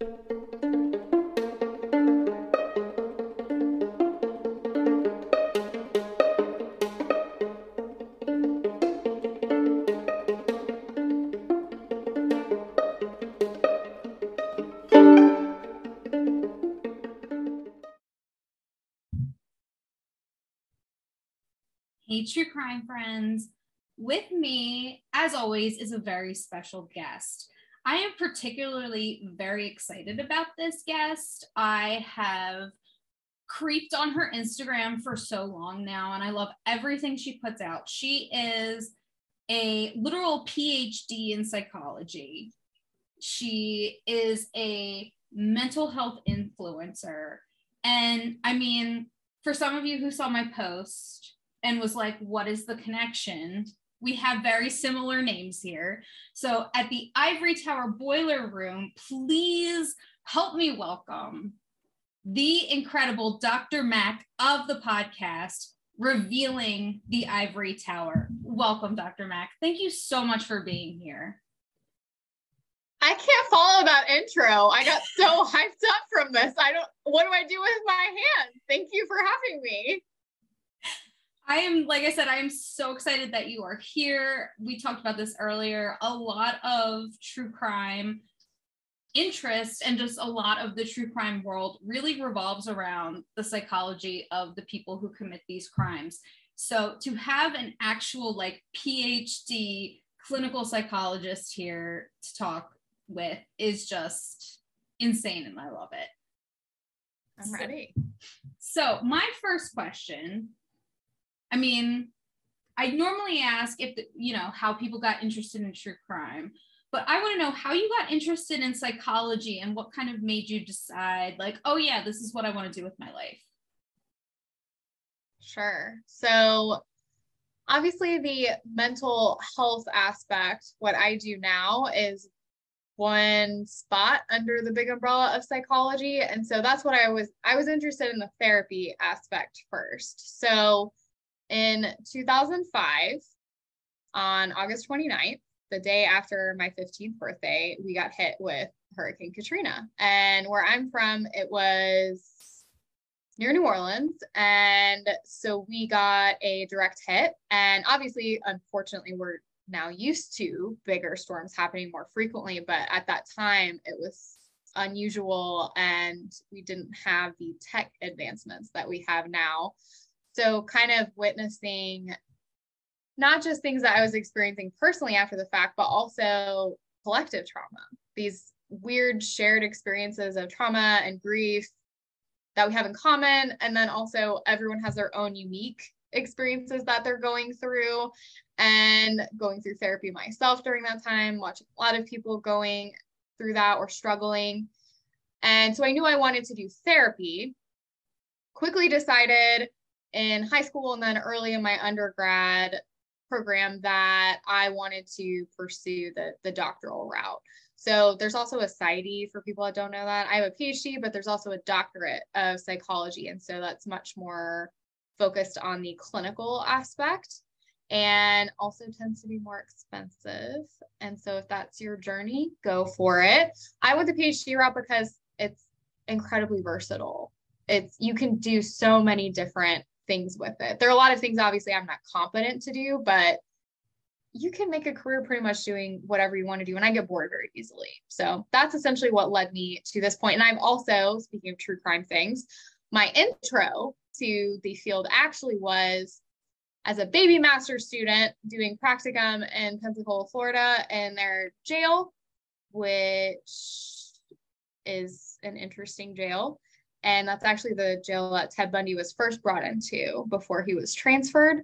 Hey, true crime friends. With me, as always, is a very special guest. I am particularly very excited about this guest. I have creeped on her Instagram for so long now, and I love everything she puts out. She is a literal PhD in psychology. She is a mental health influencer. And I mean, for some of you who saw my post, and was like, What is the connection? We have very similar names here. So at the Ivory Tower Boiler Room, please help me welcome the incredible Dr. Mac of the podcast, revealing the Ivory Tower. Welcome, Dr. Mac. Thank you so much for being here. I can't follow that intro. I got so hyped up from this. I don't, what do I do with my hands? Thank you for having me. I am, like I said, I am so excited that you are here. We talked about this earlier. A lot of true crime interest and just a lot of the true crime world really revolves around the psychology of the people who commit these crimes. So to have an actual like PhD clinical psychologist here to talk with is just insane and I love it. I'm ready. So, my first question I mean, I normally ask if, the, you know, how people got interested in true crime, but I want to know how you got interested in psychology and what kind of made you decide, like, oh, yeah, this is what I want to do with my life. Sure. So, obviously, the mental health aspect, what I do now is one spot under the big umbrella of psychology and so that's what i was i was interested in the therapy aspect first so in 2005, on August 29th, the day after my 15th birthday, we got hit with Hurricane Katrina. And where I'm from, it was near New Orleans. And so we got a direct hit. And obviously, unfortunately, we're now used to bigger storms happening more frequently. But at that time, it was unusual and we didn't have the tech advancements that we have now so, kind of witnessing not just things that I was experiencing personally after the fact, but also collective trauma, these weird shared experiences of trauma and grief that we have in common. And then also, everyone has their own unique experiences that they're going through and going through therapy myself during that time, watching a lot of people going through that or struggling. And so I knew I wanted to do therapy. Quickly decided in high school and then early in my undergrad program that I wanted to pursue the, the doctoral route. So there's also a PsyD for people that don't know that. I have a PhD, but there's also a doctorate of psychology. And so that's much more focused on the clinical aspect and also tends to be more expensive. And so if that's your journey, go for it. I went the PhD route because it's incredibly versatile. It's you can do so many different things with it. There are a lot of things obviously I'm not competent to do, but you can make a career pretty much doing whatever you want to do. And I get bored very easily. So that's essentially what led me to this point. And I'm also, speaking of true crime things, my intro to the field actually was as a baby master student doing practicum in Pensacola, Florida, in their jail, which is an interesting jail. And that's actually the jail that Ted Bundy was first brought into before he was transferred.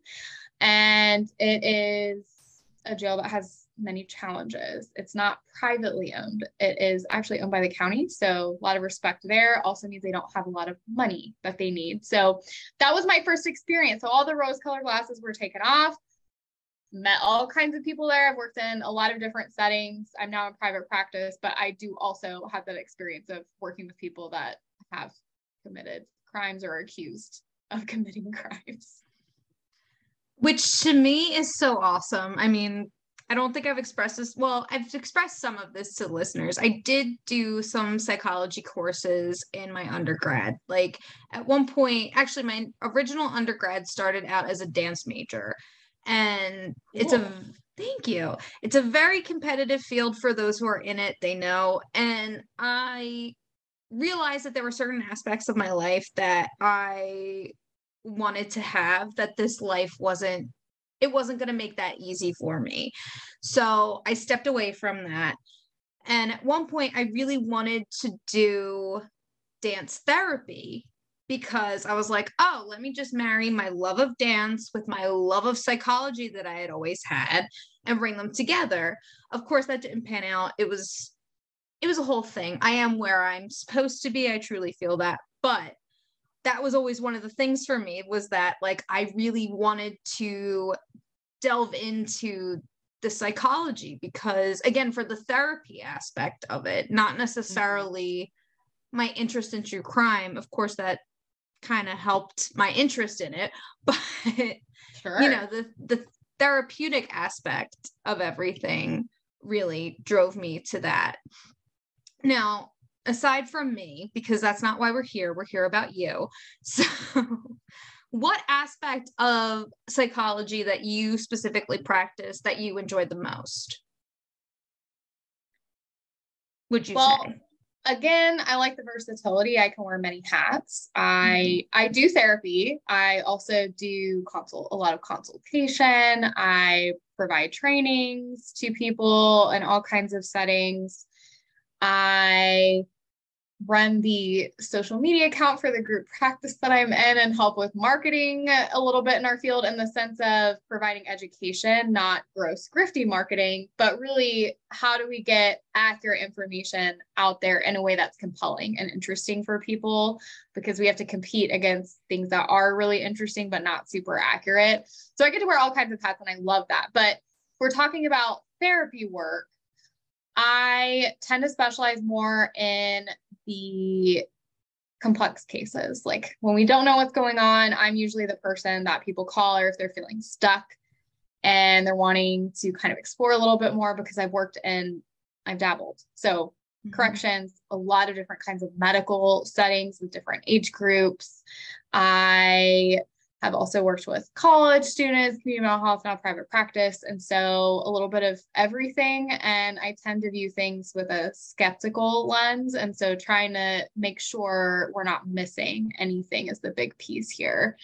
And it is a jail that has many challenges. It's not privately owned, it is actually owned by the county. So, a lot of respect there. Also means they don't have a lot of money that they need. So, that was my first experience. So, all the rose colored glasses were taken off. Met all kinds of people there. I've worked in a lot of different settings. I'm now in private practice, but I do also have that experience of working with people that have committed crimes or accused of committing crimes. Which to me is so awesome. I mean, I don't think I've expressed this. Well, I've expressed some of this to listeners. I did do some psychology courses in my undergrad. Like at one point, actually, my original undergrad started out as a dance major. And cool. it's a thank you. It's a very competitive field for those who are in it. They know. And I realized that there were certain aspects of my life that I wanted to have that this life wasn't it wasn't going to make that easy for me. So I stepped away from that. And at one point, I really wanted to do dance therapy because I was like, oh, let me just marry my love of dance with my love of psychology that I had always had and bring them together. Of course, that didn't pan out. It was it was a whole thing. I am where I'm supposed to be. I truly feel that. But that was always one of the things for me was that like I really wanted to delve into the psychology because again for the therapy aspect of it not necessarily mm-hmm. my interest in true crime of course that kind of helped my interest in it but sure. you know the the therapeutic aspect of everything really drove me to that now aside from me because that's not why we're here we're here about you so what aspect of psychology that you specifically practice that you enjoyed the most? Would you well, say? Again, I like the versatility. I can wear many hats. I mm-hmm. I do therapy. I also do consult a lot of consultation. I provide trainings to people in all kinds of settings. I run the social media account for the group practice that I'm in and help with marketing a little bit in our field in the sense of providing education, not gross grifty marketing, but really how do we get accurate information out there in a way that's compelling and interesting for people because we have to compete against things that are really interesting but not super accurate. So I get to wear all kinds of hats and I love that. But we're talking about therapy work. I tend to specialize more in the complex cases. Like when we don't know what's going on, I'm usually the person that people call or if they're feeling stuck and they're wanting to kind of explore a little bit more because I've worked and I've dabbled. So mm-hmm. corrections, a lot of different kinds of medical settings with different age groups. I have also worked with college students, community mental health, now private practice. And so a little bit of everything. And I tend to view things with a skeptical lens. And so trying to make sure we're not missing anything is the big piece here.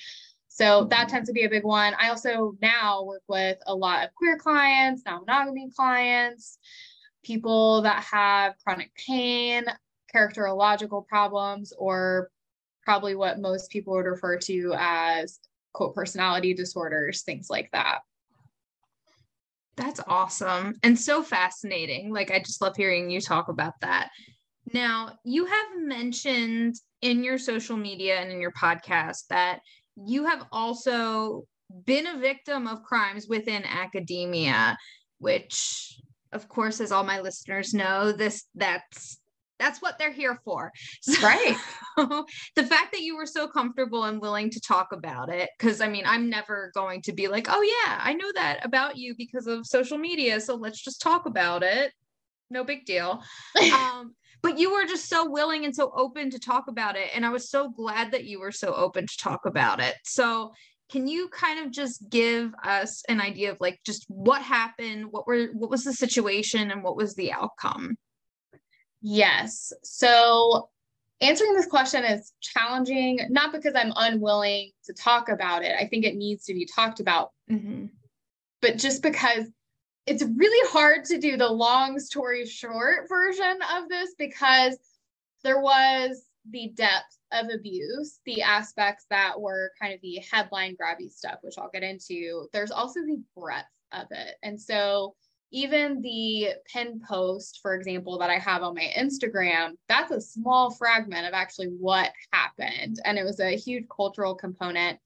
So that mm-hmm. tends to be a big one. I also now work with a lot of queer clients, non monogamy clients, people that have chronic pain, characterological problems, or probably what most people would refer to as quote personality disorders, things like that. That's awesome and so fascinating. Like, I just love hearing you talk about that. Now, you have mentioned in your social media and in your podcast that you have also been a victim of crimes within academia, which, of course, as all my listeners know, this that's that's what they're here for. So, right. the fact that you were so comfortable and willing to talk about it, because I mean, I'm never going to be like, oh, yeah, I know that about you because of social media. So let's just talk about it. No big deal. um, but you were just so willing and so open to talk about it. And I was so glad that you were so open to talk about it. So, can you kind of just give us an idea of like just what happened what were what was the situation and what was the outcome Yes. So answering this question is challenging, not because I'm unwilling to talk about it. I think it needs to be talked about, mm-hmm. but just because it's really hard to do the long story short version of this because there was the depth of abuse, the aspects that were kind of the headline grabby stuff, which I'll get into. There's also the breadth of it. And so even the pin post, for example, that I have on my Instagram, that's a small fragment of actually what happened. And it was a huge cultural component.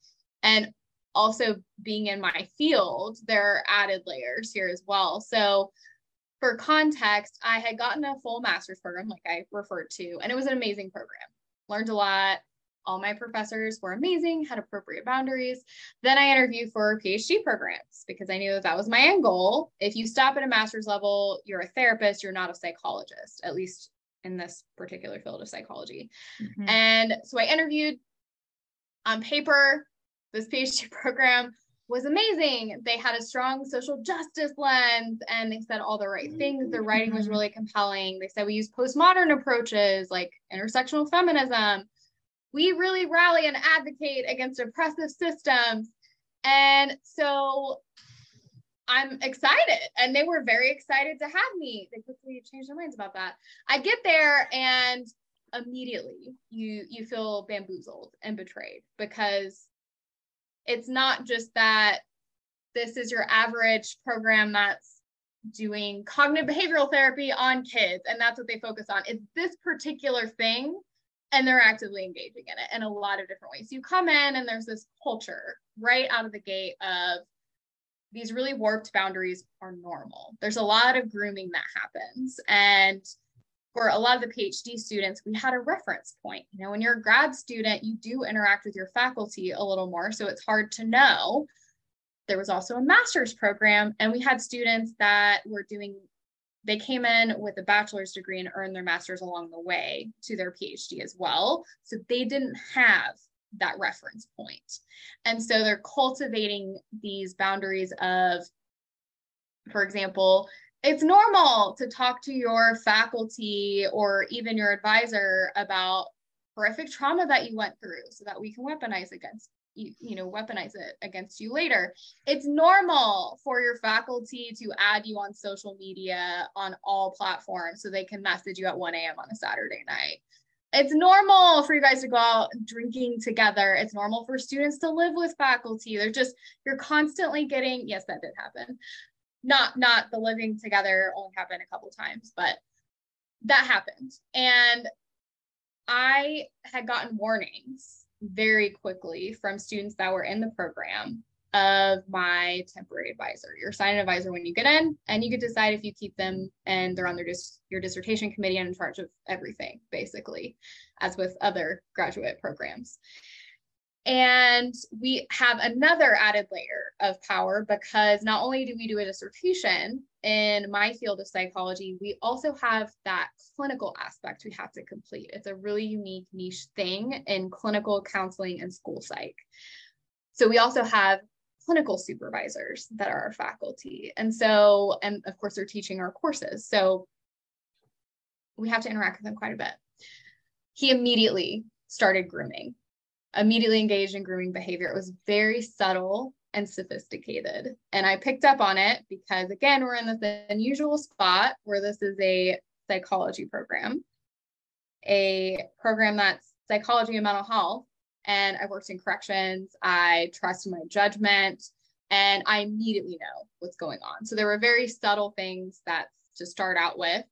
And also being in my field, there are added layers here as well. So, for context, I had gotten a full master's program, like I referred to, and it was an amazing program. Learned a lot, all my professors were amazing, had appropriate boundaries. Then I interviewed for PhD programs because I knew that that was my end goal. If you stop at a master's level, you're a therapist, you're not a psychologist, at least in this particular field of psychology. Mm-hmm. And so I interviewed on paper, this PhD program was amazing. They had a strong social justice lens and they said all the right things. Their writing was mm-hmm. really compelling. They said we use postmodern approaches like intersectional feminism. We really rally and advocate against oppressive systems. And so I'm excited. And they were very excited to have me. They quickly changed their minds about that. I get there and immediately you you feel bamboozled and betrayed because it's not just that this is your average program that's doing cognitive behavioral therapy on kids and that's what they focus on it's this particular thing and they're actively engaging in it in a lot of different ways you come in and there's this culture right out of the gate of these really warped boundaries are normal there's a lot of grooming that happens and for a lot of the PhD students, we had a reference point. You know, when you're a grad student, you do interact with your faculty a little more. So it's hard to know. There was also a master's program, and we had students that were doing, they came in with a bachelor's degree and earned their master's along the way to their PhD as well. So they didn't have that reference point. And so they're cultivating these boundaries of, for example, it's normal to talk to your faculty or even your advisor about horrific trauma that you went through so that we can weaponize against you, you know, weaponize it against you later. It's normal for your faculty to add you on social media on all platforms so they can message you at 1 a.m. on a Saturday night. It's normal for you guys to go out drinking together. It's normal for students to live with faculty. They're just, you're constantly getting, yes, that did happen not not the living together only happened a couple times but that happened and i had gotten warnings very quickly from students that were in the program of my temporary advisor. Your assigned an advisor when you get in and you could decide if you keep them and they're on their dis- your dissertation committee and in charge of everything basically as with other graduate programs and we have another added layer of power because not only do we do a dissertation in my field of psychology, we also have that clinical aspect we have to complete. It's a really unique niche thing in clinical counseling and school psych. So we also have clinical supervisors that are our faculty. And so, and of course, they're teaching our courses. So we have to interact with them quite a bit. He immediately started grooming immediately engaged in grooming behavior. It was very subtle and sophisticated. And I picked up on it because, again, we're in this unusual spot where this is a psychology program, a program that's psychology and mental health. And I worked in corrections. I trust my judgment and I immediately know what's going on. So there were very subtle things that to start out with.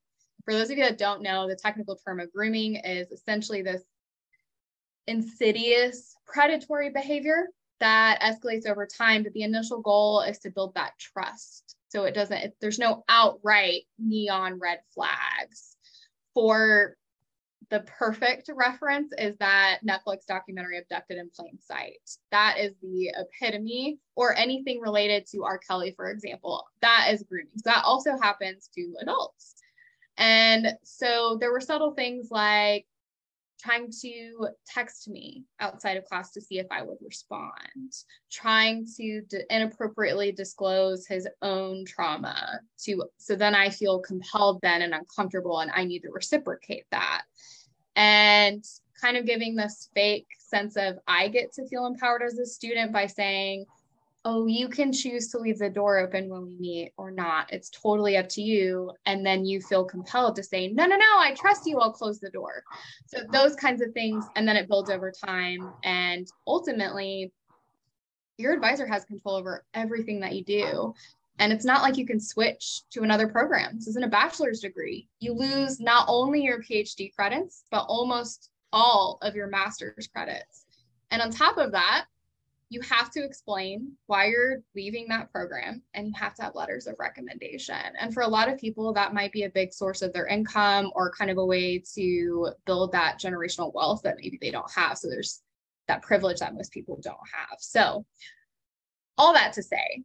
For those of you that don't know, the technical term of grooming is essentially this insidious predatory behavior that escalates over time but the initial goal is to build that trust so it doesn't there's no outright neon red flags for the perfect reference is that Netflix documentary Abducted in Plain Sight. That is the epitome, or anything related to R. Kelly, for example. That is grooming. So that also happens to adults. And so there were subtle things like trying to text me outside of class to see if I would respond, trying to d- inappropriately disclose his own trauma to so then I feel compelled then and uncomfortable and I need to reciprocate that. And kind of giving this fake sense of I get to feel empowered as a student by saying, oh, you can choose to leave the door open when we meet or not. It's totally up to you. And then you feel compelled to say, no, no, no, I trust you. I'll close the door. So those kinds of things. And then it builds over time. And ultimately, your advisor has control over everything that you do. And it's not like you can switch to another program. This isn't a bachelor's degree. You lose not only your PhD credits, but almost all of your master's credits. And on top of that, you have to explain why you're leaving that program and you have to have letters of recommendation. And for a lot of people, that might be a big source of their income or kind of a way to build that generational wealth that maybe they don't have. So there's that privilege that most people don't have. So, all that to say,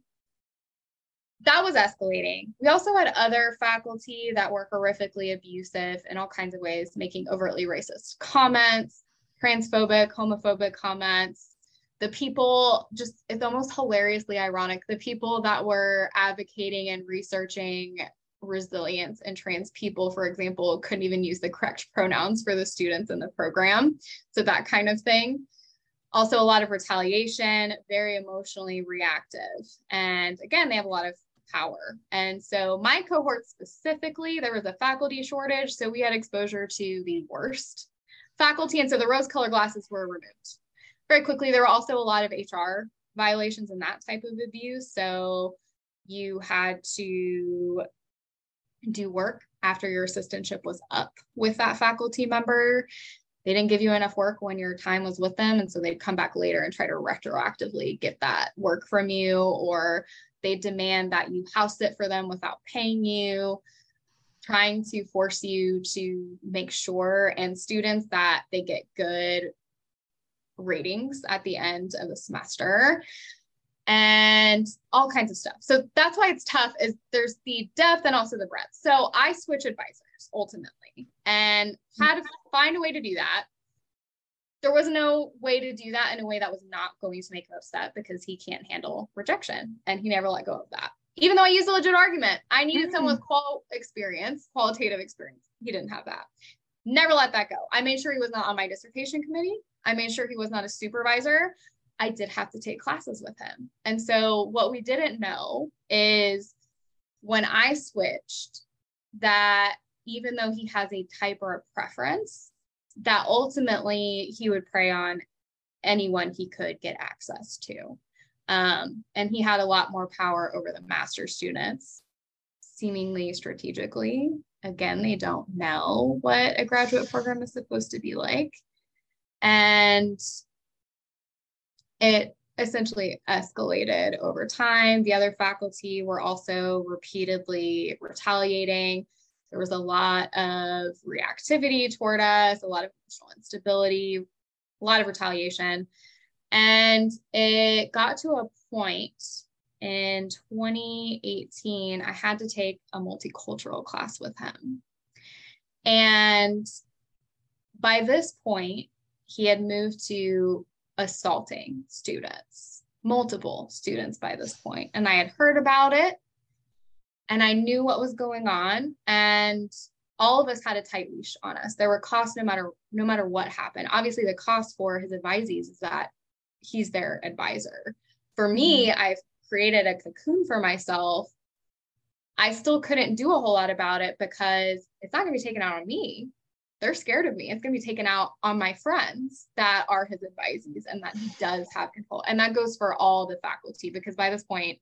that was escalating. We also had other faculty that were horrifically abusive in all kinds of ways, making overtly racist comments, transphobic, homophobic comments, the people just it's almost hilariously ironic the people that were advocating and researching resilience and trans people for example couldn't even use the correct pronouns for the students in the program. So that kind of thing. Also a lot of retaliation very emotionally reactive. And again they have a lot of power. And so my cohort specifically there was a faculty shortage so we had exposure to the worst faculty. And so the rose colored glasses were removed very quickly, there were also a lot of HR violations and that type of abuse. So you had to do work after your assistantship was up with that faculty member. They didn't give you enough work when your time was with them. And so they'd come back later and try to retroactively get that work from you, or they demand that you house it for them without paying you, trying to force you to make sure and students that they get good ratings at the end of the semester and all kinds of stuff. So that's why it's tough is there's the depth and also the breadth. So I switch advisors ultimately and had to find a way to do that. There was no way to do that in a way that was not going to make him upset because he can't handle rejection and he never let go of that. Even though I used a legit argument, I needed mm-hmm. someone with qual experience, qualitative experience. He didn't have that. Never let that go. I made sure he was not on my dissertation committee. I made sure he was not a supervisor. I did have to take classes with him. And so what we didn't know is when I switched that even though he has a type or a preference, that ultimately he would prey on anyone he could get access to. Um, and he had a lot more power over the master students, seemingly strategically. Again, they don't know what a graduate program is supposed to be like. And it essentially escalated over time. The other faculty were also repeatedly retaliating. There was a lot of reactivity toward us, a lot of emotional instability, a lot of retaliation. And it got to a point in 2018, I had to take a multicultural class with him. And by this point, he had moved to assaulting students, multiple students by this point, and I had heard about it and I knew what was going on and all of us had a tight leash on us. There were costs no matter no matter what happened. Obviously the cost for his advisees is that he's their advisor. For me, mm-hmm. I've created a cocoon for myself. I still couldn't do a whole lot about it because it's not going to be taken out on me they're scared of me. It's going to be taken out on my friends that are his advisees and that he does have control. And that goes for all the faculty because by this point,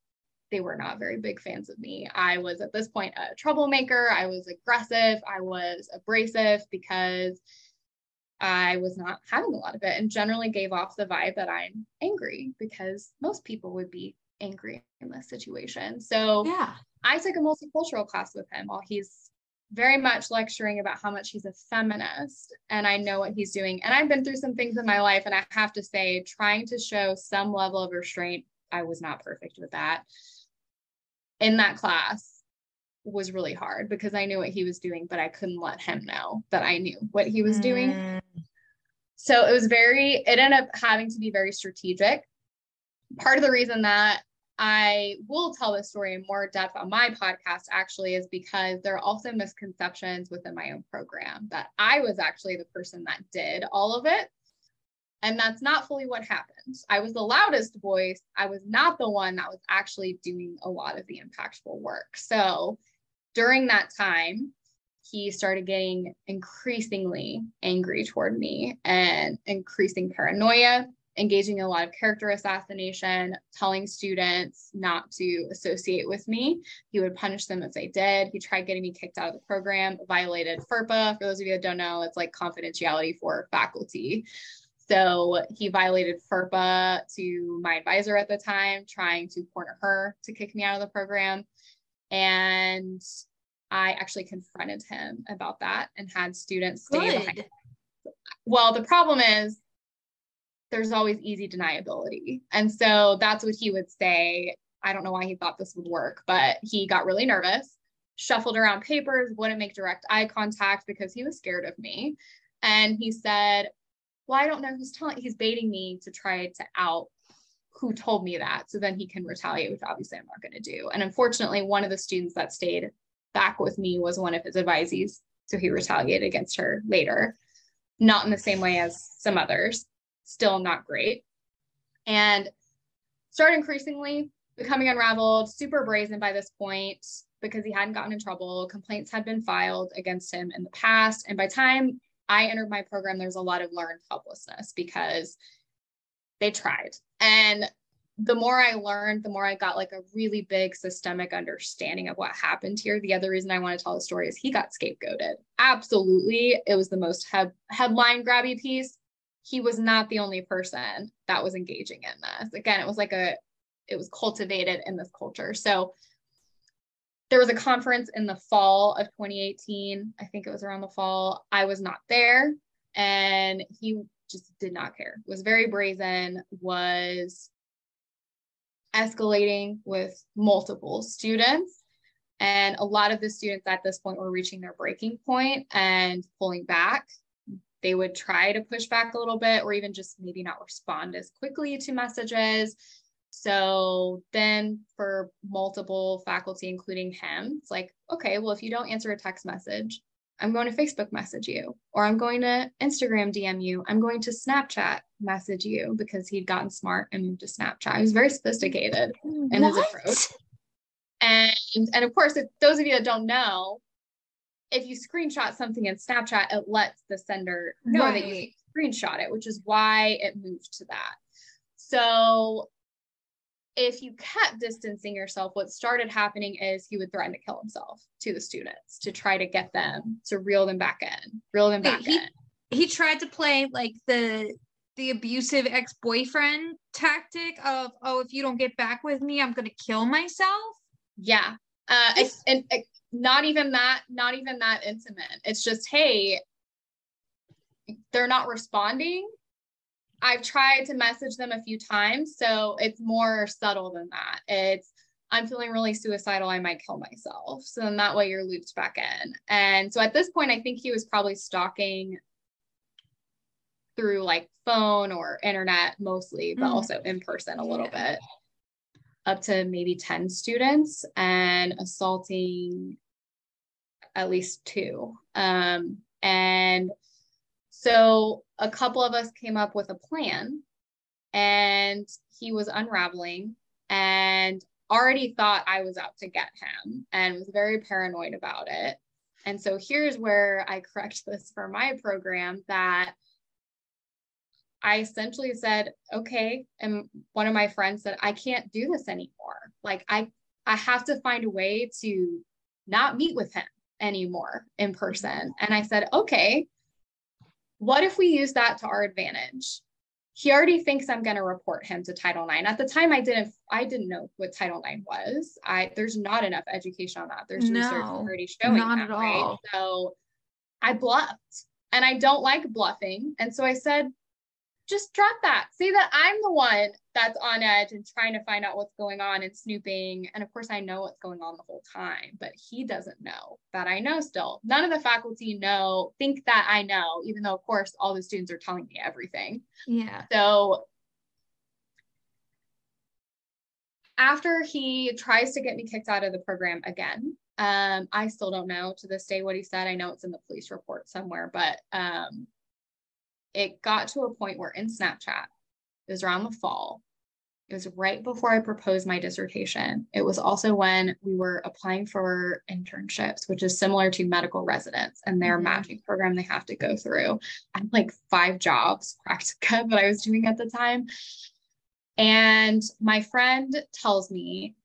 they were not very big fans of me. I was at this point a troublemaker. I was aggressive. I was abrasive because I was not having a lot of it and generally gave off the vibe that I'm angry because most people would be angry in this situation. So yeah. I took a multicultural class with him while he's very much lecturing about how much he's a feminist and I know what he's doing. And I've been through some things in my life, and I have to say, trying to show some level of restraint, I was not perfect with that. In that class was really hard because I knew what he was doing, but I couldn't let him know that I knew what he was mm. doing. So it was very, it ended up having to be very strategic. Part of the reason that I will tell this story in more depth on my podcast actually is because there are also misconceptions within my own program that I was actually the person that did all of it. And that's not fully what happened. I was the loudest voice. I was not the one that was actually doing a lot of the impactful work. So during that time, he started getting increasingly angry toward me and increasing paranoia engaging in a lot of character assassination, telling students not to associate with me. He would punish them if they did. He tried getting me kicked out of the program, violated FERPA. For those of you that don't know, it's like confidentiality for faculty. So he violated FERPA to my advisor at the time, trying to corner her to kick me out of the program. And I actually confronted him about that and had students stay Good. behind. Well, the problem is there's always easy deniability. And so that's what he would say. I don't know why he thought this would work, but he got really nervous, shuffled around papers, wouldn't make direct eye contact because he was scared of me. And he said, Well, I don't know who's telling, he's baiting me to try to out who told me that. So then he can retaliate, which obviously I'm not going to do. And unfortunately, one of the students that stayed back with me was one of his advisees. So he retaliated against her later, not in the same way as some others, still not great. And started increasingly becoming unraveled, super brazen by this point because he hadn't gotten in trouble. Complaints had been filed against him in the past. And by time I entered my program, there's a lot of learned helplessness because they tried. And the more I learned, the more I got like a really big systemic understanding of what happened here. The other reason I want to tell the story is he got scapegoated. Absolutely. It was the most head, headline grabby piece. He was not the only person that was engaging in this. Again, it was like a, it was cultivated in this culture. So there was a conference in the fall of 2018. I think it was around the fall. I was not there and he just did not care. Was very brazen, was escalating with multiple students. And a lot of the students at this point were reaching their breaking point and pulling back. They would try to push back a little bit or even just maybe not respond as quickly to messages. So then for multiple faculty, including him, it's like, okay, well, if you don't answer a text message, I'm going to Facebook message you, or I'm going to Instagram DM you. I'm going to Snapchat message you because he'd gotten smart and moved to Snapchat. He was very sophisticated in his approach. And and of course, if those of you that don't know, if you screenshot something in Snapchat, it lets the sender know that you screenshot it, which is why it moved to that. So if you kept distancing yourself, what started happening is he would threaten to kill himself to the students to try to get them to reel them back in, reel them back he- in. he tried to play like the the abusive ex-boyfriend tactic of oh if you don't get back with me i'm gonna kill myself Yeah. Uh, and, and uh, not even that, not even that intimate. It's just, hey, they're not responding. I've tried to message them a few times, so it's more subtle than that. It's I'm feeling really suicidal. I might kill myself. So then that way you're looped back in. And so at this point, I think he was probably stalking through like phone or internet mostly, but Mm. also in person a little bit up to maybe 10 students and assaulting at least two. Um, and so a couple of us came up with a plan and he was unraveling and already thought I was out to get him and was very paranoid about it. And so here's where I correct this for my program that I essentially said, okay, and one of my friends said, I can't do this anymore. Like I I have to find a way to not meet with him anymore in person. And I said, okay, what if we use that to our advantage? He already thinks I'm going to report him to Title IX. At the time, I didn't. I didn't know what Title IX was. I there's not enough education on that. There's research No, already showing not that, at right? all. So I bluffed, and I don't like bluffing. And so I said, just drop that. Say that I'm the one that's on edge and trying to find out what's going on and snooping. And of course, I know what's going on the whole time, but he doesn't know that I know still. None of the faculty know, think that I know, even though, of course, all the students are telling me everything. yeah So after he tries to get me kicked out of the program again, um, I still don't know to this day what he said. I know it's in the police report somewhere, but um, it got to a point where in Snapchat, it was around the fall. It was right before I proposed my dissertation. It was also when we were applying for internships, which is similar to medical residents and their Mhm. matching program they have to go through. I had like five jobs, practica, that I was doing at the time. And my friend tells me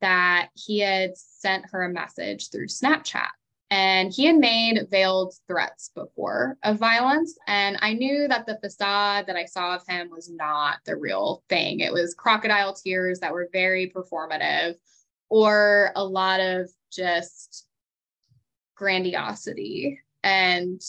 that he had sent her a message through Snapchat And he had made veiled threats before of violence. And I knew that the facade that I saw of him was not the real thing. It was crocodile tears that were very performative or a lot of just grandiosity and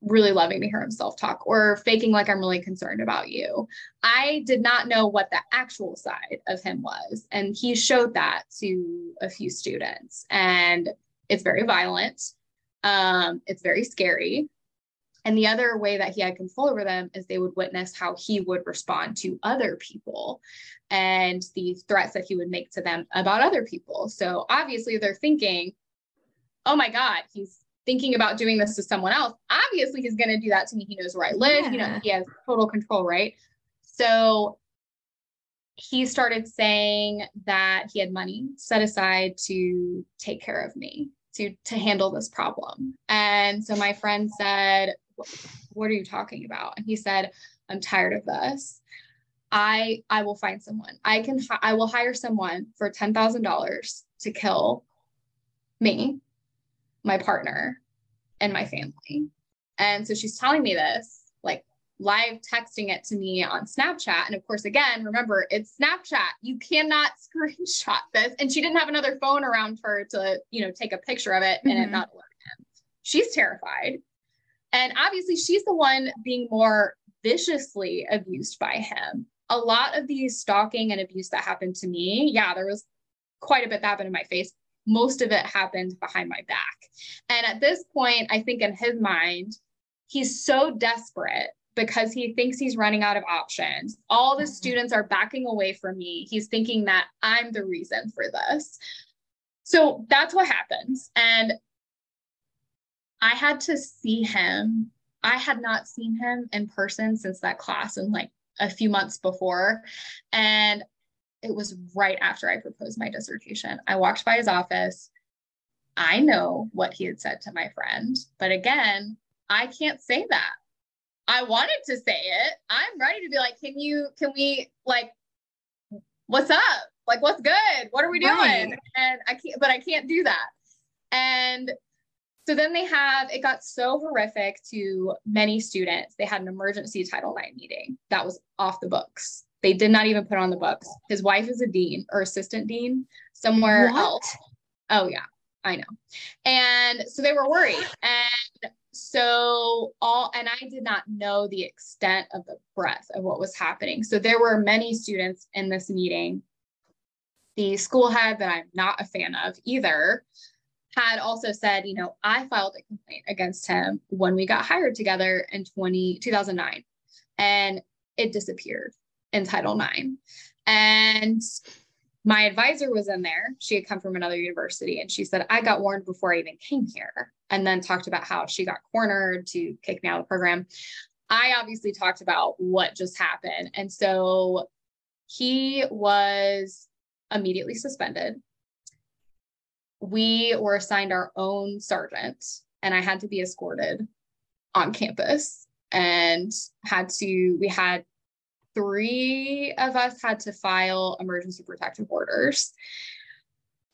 really loving to hear himself talk or faking like I'm really concerned about you. I did not know what the actual side of him was. And he showed that to a few students. And it's very violent, um, it's very scary. And the other way that he had control over them is they would witness how he would respond to other people and the threats that he would make to them about other people. So obviously they're thinking, oh my God, he's thinking about doing this to someone else, obviously he's going to do that to me. He knows where I live. Yeah. You know, he has total control, right? So he started saying that he had money set aside to take care of me, to to handle this problem. And so my friend said, "What are you talking about?" And he said, "I'm tired of this. I I will find someone. I can I will hire someone for $10,000 to kill me my partner, and my family. And so she's telling me this, live texting it to me on Snapchat. And of course, again, remember it's Snapchat. You cannot screenshot this. And she didn't have another phone around her to, you know, take a picture of it mm-hmm. and it mm-hmm. not alert him. She's terrified. And obviously, she's the one being more viciously abused by him. A lot of the stalking and abuse that happened to me, yeah, there was quite a bit that happened in my face most of it happened behind my back. And at this point, I think in his mind, he's so desperate because he thinks he's running out of options. All the mm-hmm. students are backing away from me. He's thinking that I'm the reason for this. So that's what happens. And I had to see him. I had not seen him in person since that class in like a few months before. And it was right after I proposed my dissertation. I walked by his office. I know what he had said to my friend, but again, I can't say that. I wanted to say it. I'm ready to be like, can you, can we, like, what's up? Like, what's good? What are we doing? Right. And I can't, but I can't do that. And so then they have, it got so horrific to many students. They had an emergency Title IX meeting that was off the books. They did not even put on the books. His wife is a dean or assistant dean somewhere what? else. Oh yeah, I know. And so they were worried. And so all and I did not know the extent of the breadth of what was happening. So there were many students in this meeting. The school head that I'm not a fan of either had also said, you know, I filed a complaint against him when we got hired together in 20, 2009 and it disappeared in Title IX. And my advisor was in there. She had come from another university and she said, I got warned before I even came here. And then talked about how she got cornered to kick me out of the program. I obviously talked about what just happened. And so he was immediately suspended. We were assigned our own sergeant, and I had to be escorted on campus and had to, we had three of us had to file emergency protective orders.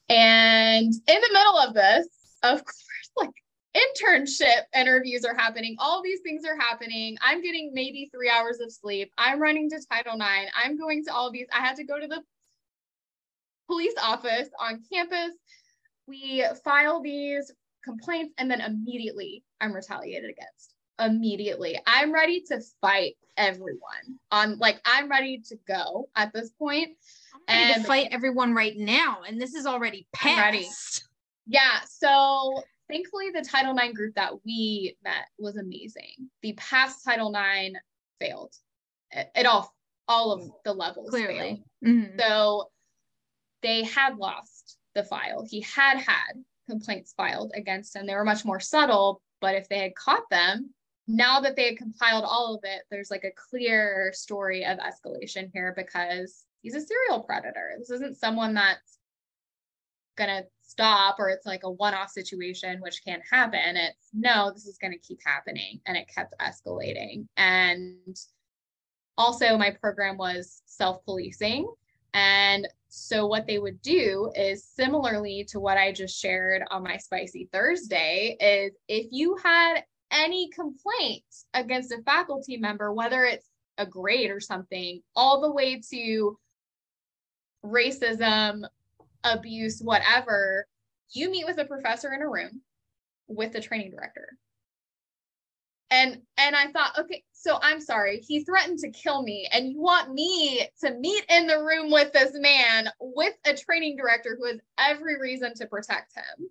And in the middle of this, of course, like internship interviews are happening. All these things are happening. I'm getting maybe three hours of sleep. I'm running to Title IX. I'm going to all these. I had to go to the police office on campus. We file these complaints and then immediately I'm retaliated against immediately. I'm ready to fight everyone on like I'm ready to go at this point. I'm ready and to fight everyone right now. And this is already past. Yeah. So thankfully the Title IX group that we met was amazing. The past Title IX failed. It, it all all of the levels clearly. Mm-hmm. So they had lost the file. He had had complaints filed against him. They were much more subtle, but if they had caught them, now that they had compiled all of it, there's like a clear story of escalation here because he's a serial predator. This isn't someone that's gonna stop or it's like a one-off situation which can't happen. It's no, this is gonna keep happening. And it kept escalating. And also my program was self-policing. And so what they would do is similarly to what I just shared on my spicy Thursday is if you had any complaints against a faculty member, whether it's a grade or something, all the way to racism, abuse, whatever, you meet with a professor in a room with the training director. And and I thought, okay, so I'm sorry, he threatened to kill me, and you want me to meet in the room with this man with a training director who has every reason to protect him.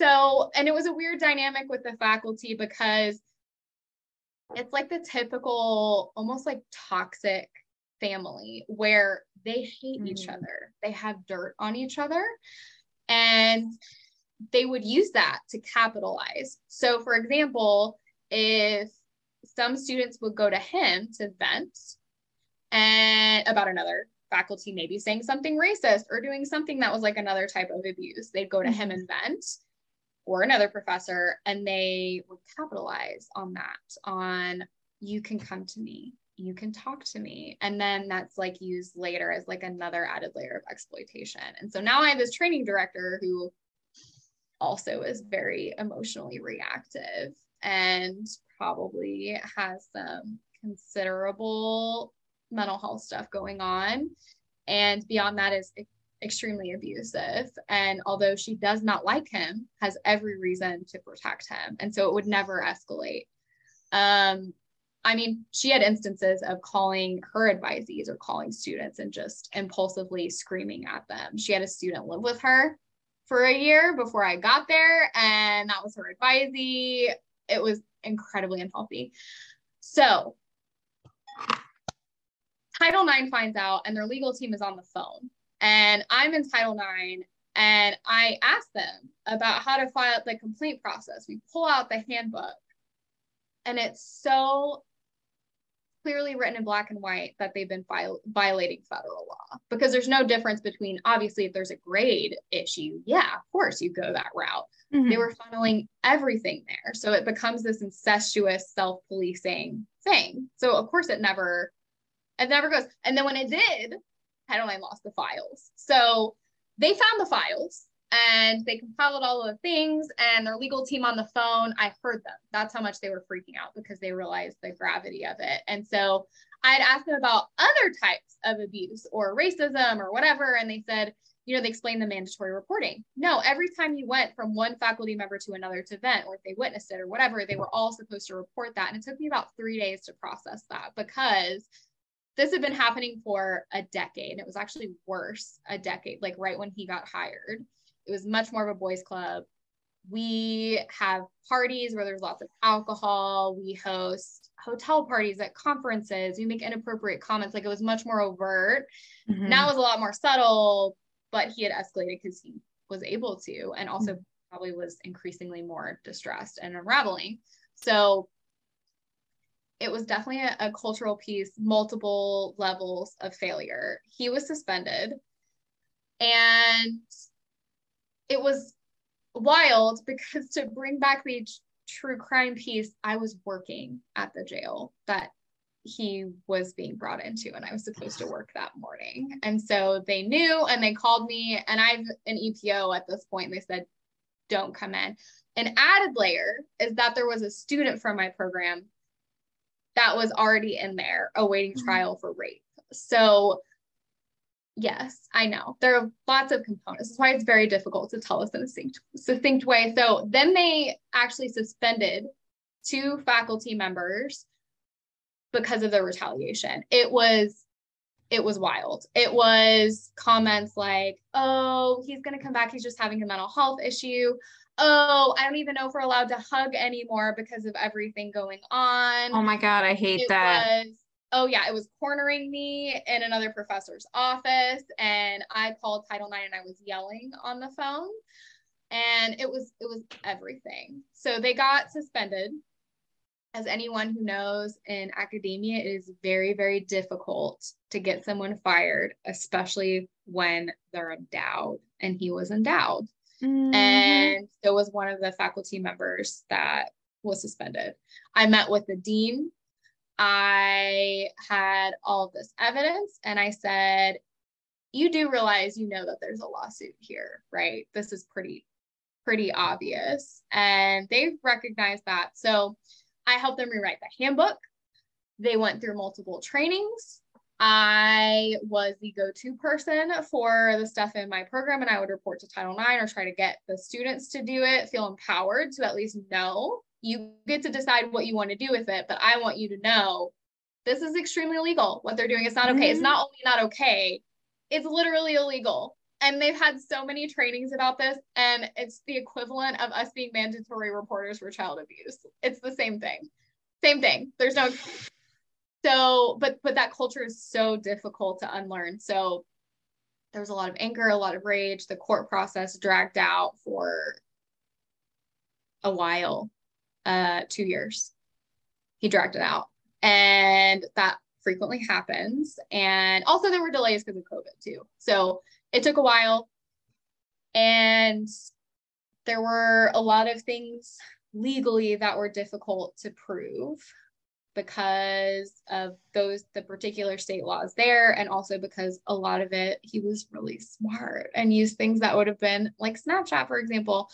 So, and it was a weird dynamic with the faculty because it's like the typical, almost like toxic family where they hate mm. each other. They have dirt on each other. And they would use that to capitalize. So, for example, if some students would go to him to vent and about another faculty maybe saying something racist or doing something that was like another type of abuse, they'd go to mm-hmm. him and vent or another professor and they would capitalize on that on you can come to me. You can talk to me. And then that's like used later as like another added layer of exploitation. And so now i have this training director who also is very emotionally reactive and probably has some considerable mental health stuff going on. And beyond that is extremely abusive and although she does not like him has every reason to protect him and so it would never escalate um I mean, she had instances of calling her advisees or calling students and just impulsively screaming at them. She had a student live with her for a year before I got there, and that was her advisee. It was incredibly unhealthy. So, Title IX finds out, and their legal team is on the phone. And I'm in Title IX, and I ask them about how to file the complaint process. We pull out the handbook, and it's so clearly written in black and white that they've been viol- violating federal law because there's no difference between obviously if there's a grade issue yeah of course you go that route mm-hmm. they were funneling everything there so it becomes this incestuous self-policing thing so of course it never it never goes and then when it did IX lost the files. So they found the files and they compiled all of the things and their legal team on the phone i heard them. That's how much they were freaking out because they realized the gravity of it. And so i had asked them about other types of abuse or racism or whatever and they said you know they explained the mandatory reporting. No every time you went from one faculty member to another to vent or if they witnessed it or whatever they were all supposed to report that. And it took me about three days to process that because this had been happening for a decade and it was actually worse a decade like right when he got hired it was much more of a boys club. We have parties where there's lots of alcohol. We host hotel parties at conferences. We make inappropriate comments. Like it was much more overt. Mm-hmm. Now it was a lot more subtle, but he had escalated because he was able to, and also mm-hmm. probably was increasingly more distressed and unraveling. So it was definitely a, a, cultural piece, multiple levels of failure. He was suspended. And it was wild because to bring back the true crime piece, I was working at the jail that he was being brought into and I was supposed to work that morning. And so they knew and they called me and I'm an EPO at this point. They said, don't come in. An added layer is that there was a student from my program that was already in there awaiting mm-hmm. trial for rape. So Yes, I know. There are lots of components. That's why it's very difficult to tell us in a succinct, succinct way. So then they actually suspended two faculty members because of the retaliation. It was it was wild. It was comments like, "Oh, he's going to come back. He's just having a mental health issue." Oh, I don't even know if we're allowed to hug anymore because of everything going on. Oh my god, I hate it that. Was, oh yeah, it was cornering me in another professor's office and I called Title IX and I was yelling on the phone and it was it was everything. So they got suspended. As anyone who knows in academia, it is very, very difficult to get someone fired, especially when they're endowed. And he was endowed. Mm-hmm. And there was one of the faculty members that was suspended. I met with the dean I had all of this evidence and I said, you do realize you know that there's a lawsuit here, right? This is pretty pretty obvious and they've recognized that. So I helped them rewrite the handbook. They went through multiple trainings. I was the go-to person for the stuff in my program and I would report to Title IX or try to get the students to do it, feel empowered to at least know you get to decide what you want to do with it, but I want you to know this is extremely illegal. What they're doing is not okay. Mm-hmm. It's not only not okay, it's literally illegal. And they've had so many trainings about this, and it's the equivalent of us being mandatory reporters for child abuse. It's the same thing. Same thing. There's no so, but but that culture is so difficult to unlearn. So there was a lot of anger, a lot of rage. The court process dragged out for a while, uh, two years. He dragged it out. And that frequently happens. And also, there were delays because of COVID too. So it took a while. And there were a lot of things legally that were difficult to prove because of those the particular state laws there and also because a lot of it he was really smart and used things that would have been like snapchat for example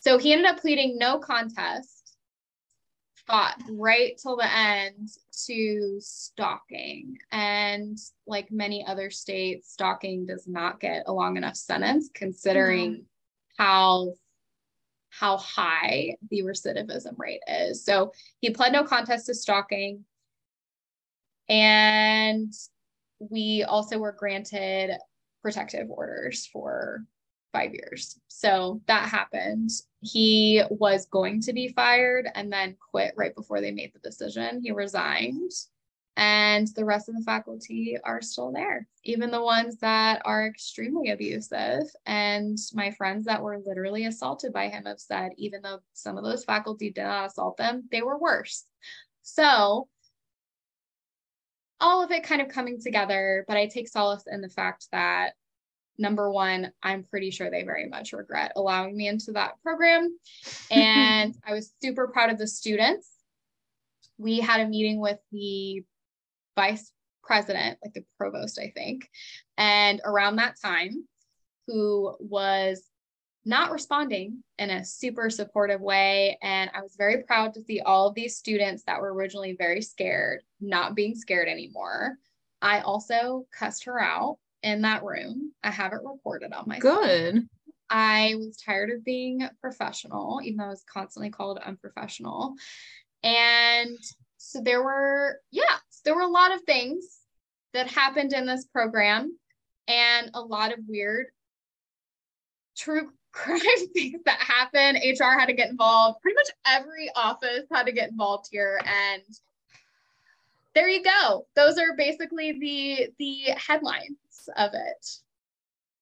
so he ended up pleading no contest fought right till the end to stalking. And like many other states, stalking does not get a long enough sentence considering mm-hmm. how how high the recidivism rate is. So he pled no contest to stalking. And we also were granted protective orders for five years. So that happened. He was going to be fired and then quit right before they made the decision. He resigned. And the rest of the faculty are still there, even the ones that are extremely abusive. And my friends that were literally assaulted by him have said, even though some of those faculty did not assault them, they were worse. So, all of it kind of coming together, but I take solace in the fact that number one, I'm pretty sure they very much regret allowing me into that program. And I was super proud of the students. We had a meeting with the vice president, like the provost, I think, and around that time, who was not responding in a super supportive way. And I was very proud to see all of these students that were originally very scared, not being scared anymore. I also cussed her out in that room. I have it recorded on my good. Phone. I was tired of being professional, even though I was constantly called unprofessional. And so there were, yeah, there were a lot of things that happened in this program and a lot of weird true crime things that happened. HR had to get involved. Pretty much every office had to get involved here. And there you go. Those are basically the the headlines of it.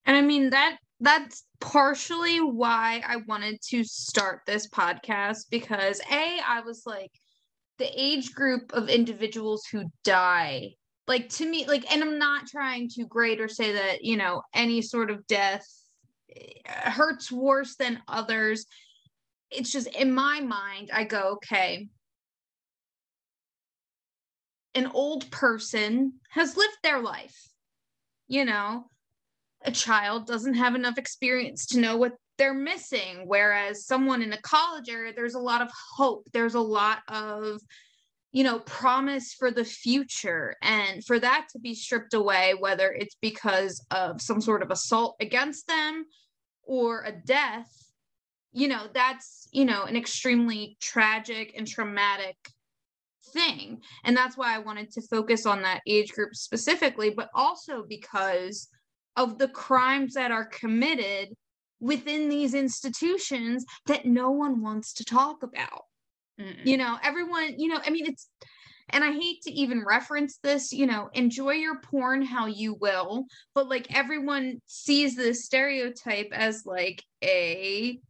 And I mean that that's partially why I wanted to start this podcast because a I was like the age group of individuals who die. Like to me like and I'm not trying to grade or say that you know any sort of death eh, hurts worse than others. It's just in my mind I go okay an old person has lived their life. You know, a child doesn't have enough experience to know what they're missing. Whereas someone in a college area, there's a lot of hope, there's a lot of, you know, promise for the future. And for that to be stripped away, whether it's because of some sort of assault against them or a death, you know, that's, you know, an extremely tragic and traumatic thing. And that's why I wanted to focus on that age group specifically, but also because of the crimes that are committed within these institutions that no one wants to talk about. Mm-mm. You know, everyone, you know, I mean, it's, and I hate to even reference this, you know, enjoy your porn how you will, but like everyone sees this stereotype as like a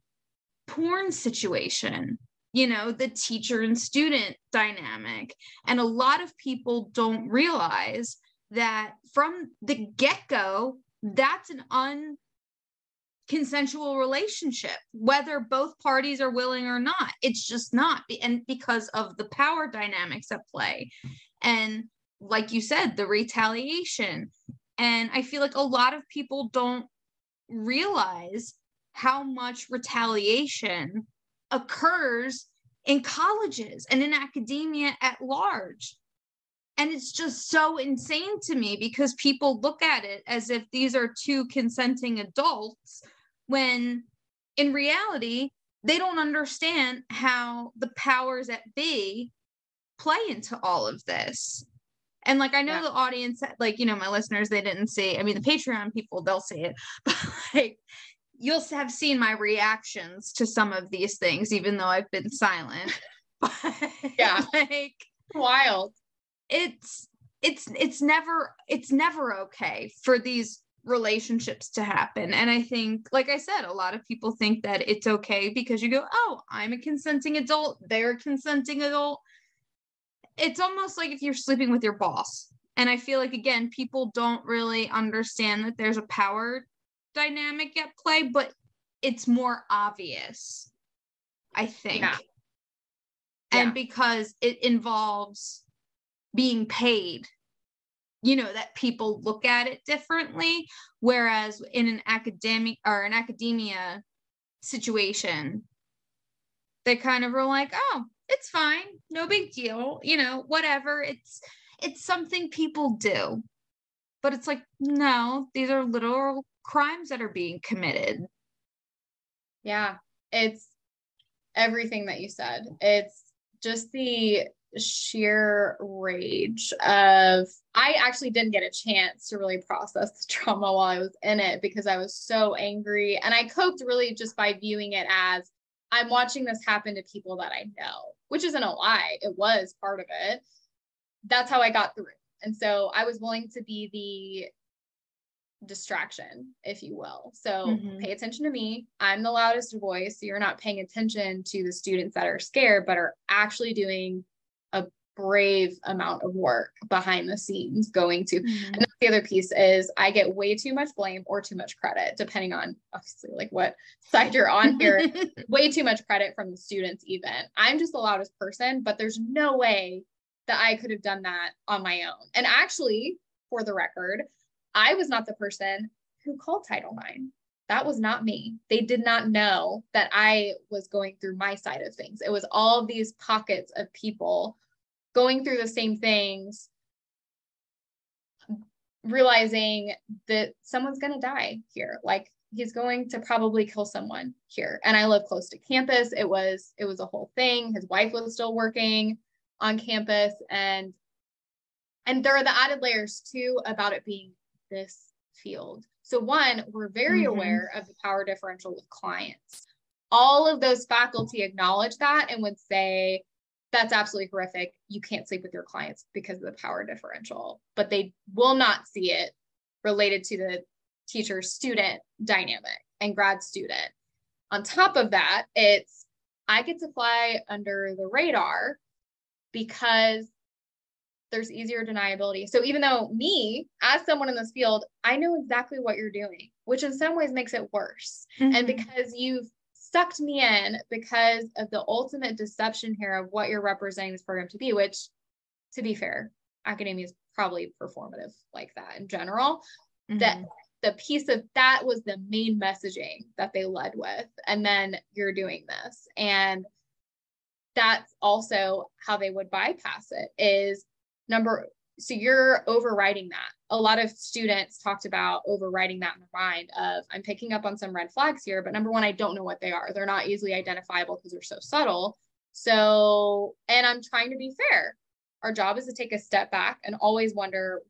porn situation you know, the teacher and student dynamic. And a lot of people don't realize that from the get go, that's an unconsensual relationship, whether both parties are willing or not. It's just not. And because of the power dynamics at play. And like you said, the retaliation. And I feel like a lot of people don't realize how much retaliation occurs in colleges and in academia at large. And it's just so insane to me because people look at it as if these are two consenting adults when in reality, they don't understand how the powers at be play into all of this. And like I know yeah. the audience, like you know, my listeners, they didn't see. I mean, the Patreon people, they'll see it, but like you'll have seen my reactions to some of these things, even though I've been silent. But yeah, like wild. It's it's it's never it's never okay for these relationships to happen. And I think, like I said, a lot of people think that it's okay because you go, oh, I'm a consenting adult, they're a consenting adult it's almost like if you're sleeping with your boss. And I feel like again, people don't really understand that there's a power dynamic at play, but it's more obvious, I think. Yeah. And yeah. because it involves being paid, you know, that people look at it differently. Whereas in an academic or an academia situation, they kind of are like, oh, it's fine. No big deal. You know whatever. It's it's something people do. But it's like no these are literal crimes that are being committed. Yeah. It's everything that you said. It's just the sheer rage of I actually didn't get a chance to really process the trauma while I was in it because I was so angry and I coped really just by viewing it as I'm watching this happen to people that I know which isn't a lie. It was part of it. That's how I got through. And so I was willing to be the distraction, if you will. So mm-hmm. pay attention to me. I'm the loudest voice. So you're not paying attention to the students that are scared, but are actually doing brave amount of work behind the scenes going to. Mm-hmm. And the other piece is I get way too much blame or too much credit, depending on obviously like what side you're on here. way too much credit from the students, even. I'm just the loudest person, but there's no way that I could have done that on my own. And actually, for the record, I was not the person who called Title IX. That was not me. They did not know that I was going through my side of things. It was all these pockets of people going through the same things realizing that someone's going to die here. Like he's going to probably kill someone here. And i live close to campus. It was it was a whole thing. His wife was still working on campus. And and there are the added layers too about it being this field. So one we're very mm-hmm. aware of the power differential with clients. All of those faculty acknowledge that and would say that's absolutely horrific. You can't sleep with your clients because of the power differential, but they will not see it related to the teacher student dynamic and grad student. On top of that, it's I get to fly under the radar because there's easier deniability. So even though me, as someone in this field, I know exactly what you're doing, which in some ways makes it worse. Mm-hmm. And because you've sucked me in because of the ultimate deception here of what you're representing this program to be, which, to be fair, academia is probably performative like that in general. Mm-hmm. That the piece of that was the main messaging that they led with. And then you're doing this. And that's also how they would bypass it is number so you're overriding that. A lot of students talked about overriding that in their mind of I'm picking up on some red flags here, but number one, I don't know what they are. They're not easily identifiable because they're so subtle. So, and I'm trying to be fair. Our job is to take a step back and always wonder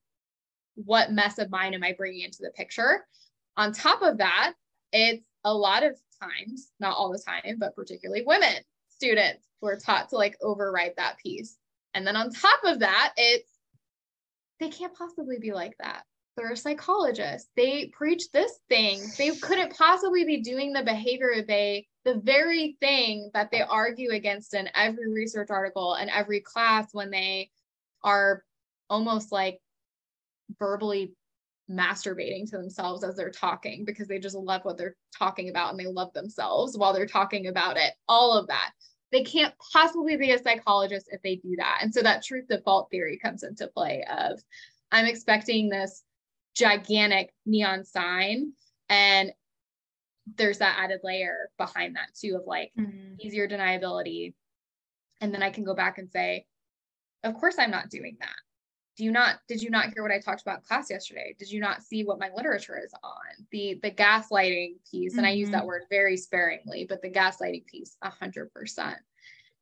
what mess of mine am I bringing into the picture. On top of that, it's a lot of times, not all the time, but particularly women students who are taught to like override that piece. And then on top of that, it's they can't possibly be like that. They're a psychologist. They preach this thing. They couldn't possibly be doing the behavior they, the very thing that they argue against in every research article and every class when they are almost like verbally masturbating to themselves as they're talking because they just love what they're talking about and they love themselves while they're talking about it. All of that. They can't possibly be a psychologist if they do that. And so that truth default theory comes into play of I'm expecting this gigantic neon sign and there's that added layer behind that too of like mm-hmm. easier deniability and then i can go back and say of course i'm not doing that do you not did you not hear what i talked about in class yesterday did you not see what my literature is on the the gaslighting piece and mm-hmm. i use that mm-hmm. word very sparingly but the gaslighting piece 100%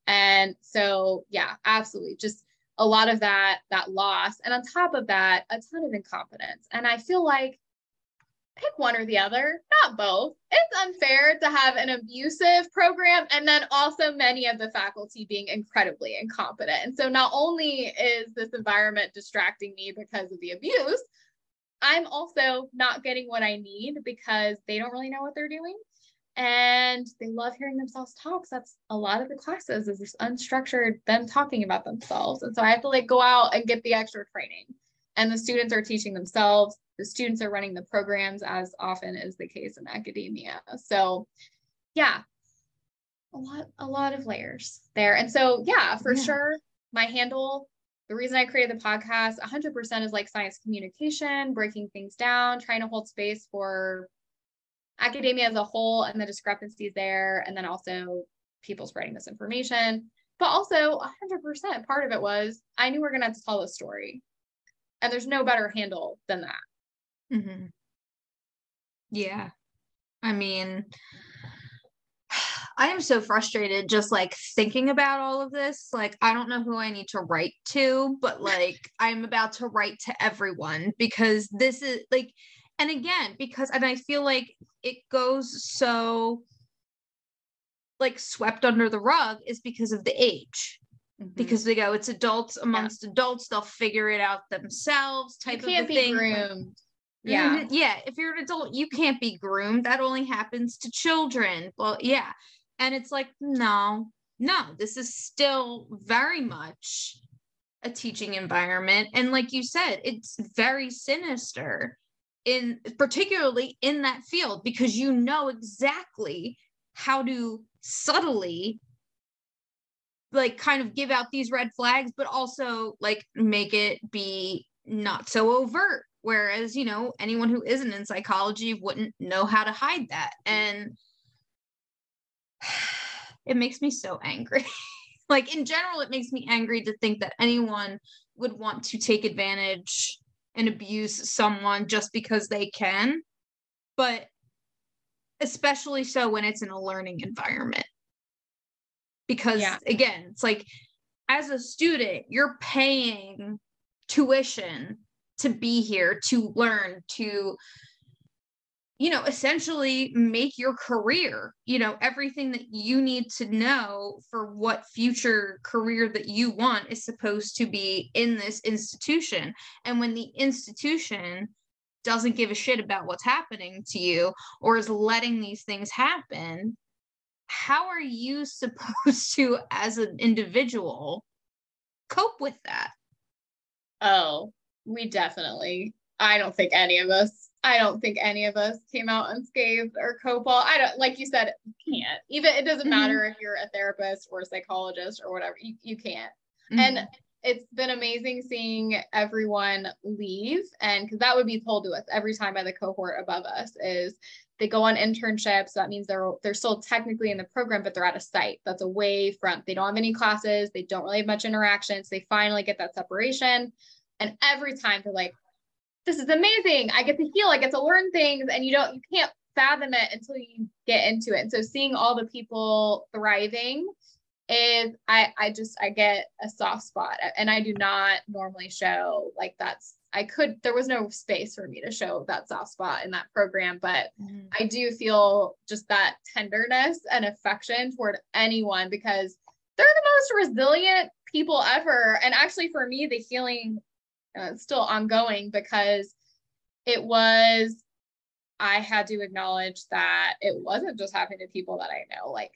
and so yeah absolutely just a lot of that that loss and on top of that a ton of incompetence and i feel like pick one or the other, not both. It's unfair to have an abusive program and then also many of the faculty being incredibly incompetent. And so not only is this environment distracting me because of the abuse, I'm also not getting what I need because they don't really know what they're doing. And they love hearing themselves talk. So that's a lot of the classes is this unstructured them talking about themselves. And so I have to like go out and get the extra training. And the students are teaching themselves the students are running the programs as often as the case in academia. So yeah, a lot, a lot of layers there. And so yeah, for yeah. sure, my handle, the reason I created the podcast 100% is like science communication, breaking things down, trying to hold space for academia as a whole and the discrepancies there. And then also people spreading misinformation. But also 100% part of it was I knew we are going to have to tell this story. And there's no better handle than that. Mm-hmm. Yeah. I mean, I am so frustrated just like thinking about all of this. Like, I don't know who I need to write to, but like, I'm about to write to everyone because this is like, and again, because, and I feel like it goes so like swept under the rug is because of the age. Mm-hmm. Because they go, it's adults amongst yeah. adults, they'll figure it out themselves. Type you can't of be thing. groomed yeah. yeah if you're an adult you can't be groomed. That only happens to children. Well yeah. And it's like no no this is still very much a teaching environment. And like you said it's very sinister in particularly in that field because you know exactly how to subtly like kind of give out these red flags but also like make it be not so overt Whereas, you know, anyone who isn't in psychology wouldn't know how to hide that. And it makes me so angry. like in general, it makes me angry to think that anyone would want to take advantage and abuse someone just because they can. But especially so when it's in a learning environment. Because yeah. again, it's like as a student, you're paying tuition to be here to learn to you know essentially make your career you know everything that you need to know for what future career that you want is supposed to be in this institution. And when the institution doesn't give a shit about what's happening to you or is letting these things happen how are you supposed to as an individual cope with that? Oh we definitely, I don't think any of us, I don't think any of us came out unscathed or copal. I don't, like you said, you can't. Even it doesn't mm-hmm. matter if you're a therapist or a psychologist or whatever, you, you can't. Mm-hmm. And it's been amazing seeing everyone leave. And because that would be told to us every time by the cohort above us is they go on internships. So that means they're they're still technically in the program, but they're at a site that's away from. They don't have any classes. They don't really have much interaction. So they finally get that separation. And every time they're like, this is amazing. I get to heal, I get to learn things, and you don't, you can't fathom it until you get into it. And so seeing all the people thriving is I I just I get a soft spot and I do not normally show like that's I could there was no space for me to show that soft spot in that program but mm-hmm. I do feel just that tenderness and affection toward anyone because they're the most resilient people ever and actually for me the healing uh, still ongoing because it was I had to acknowledge that it wasn't just happening to people that I know. Like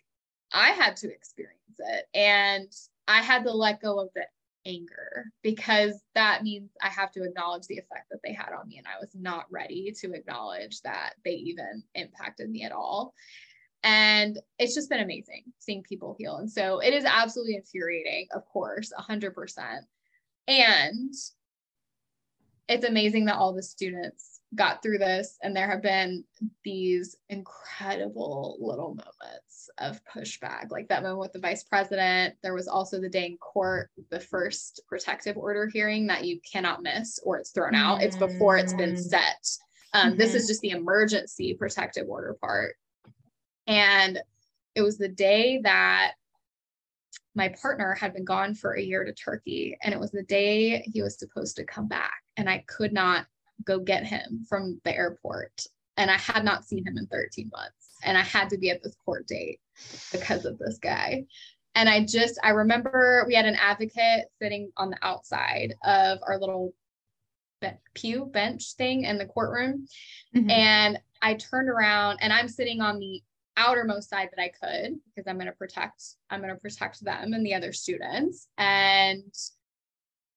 I had to experience it and I had to let go of the anger because that means I have to acknowledge the effect that they had on me. And I was not ready to acknowledge that they even impacted me at all. And it's just been amazing seeing people heal. And so it is absolutely infuriating, of course, 100%. And it's amazing that all the students got through this and there have been these incredible little moments of pushback like that moment with the vice president there was also the day in court the first protective order hearing that you cannot miss or it's thrown out mm-hmm. it's before it's been mm. set um, mm-hmm. this is just the emergency protective order part and it was the day that my partner had been gone for a year to Turkey, and it was the day he was supposed to come back, and I could not go get him from the airport. And I had not seen him in 13 months, and I had to be at this court date because of this guy. And I just, I remember we had an advocate sitting on the outside of our little pew bench thing in the courtroom. Mm-hmm. And I turned around and I'm sitting on the outermost side that I could because I'm going to protect I'm going to protect them and the other students. And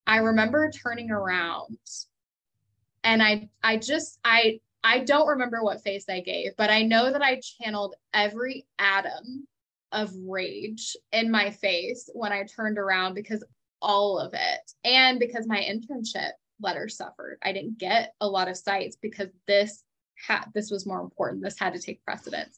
I remember turning around and I I just I I don't remember what face I gave but I know that I channeled every atom of rage in my face when I turned around because all of it and because my internship letter suffered. I didn't get a lot of sites because this had this was more important. This had to take precedence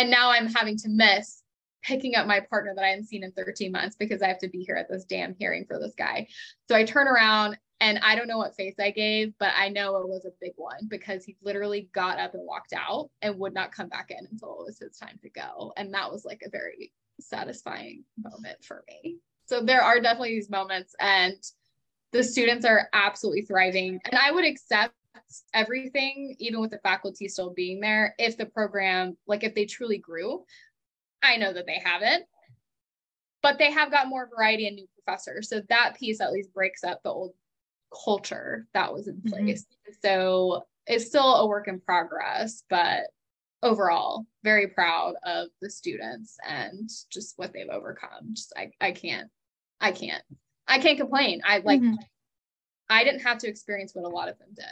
and now I'm having to miss picking up my partner that I hadn't seen in 13 months because I have to be here at this damn hearing for this guy. So I turn around and I don't know what face I gave, but I know it was a big one because he literally got up and walked out and would not come back in until it was his time to go. And that was like a very satisfying moment for me. So there are definitely these moments, and the students are absolutely thriving. And I would accept everything, even with the faculty still being there, if the program, like if they truly grew. I know that they haven't, but they have got more variety and new professors. So that piece at least breaks up the old culture that was in mm-hmm. place. Mm-hmm. So it's still a work in progress, but overall, very proud of the students and just what they've overcome. Just I, I can't, I can't, I can't complain. I like mm-hmm. I didn't have to experience what a lot of them did.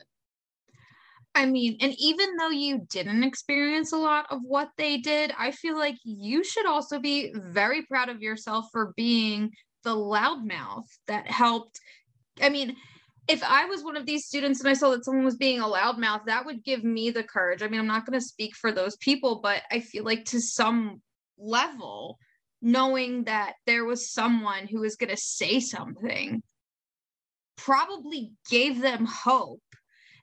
I mean, and even though you didn't experience a lot of what they did, I feel like you should also be very proud of yourself for being the loudmouth that helped. I mean, if I was one of these students and I saw that someone was being a loudmouth, that would give me the courage. I mean, I'm not going to speak for those people, but I feel like to some level, knowing that there was someone who was going to say something probably gave them hope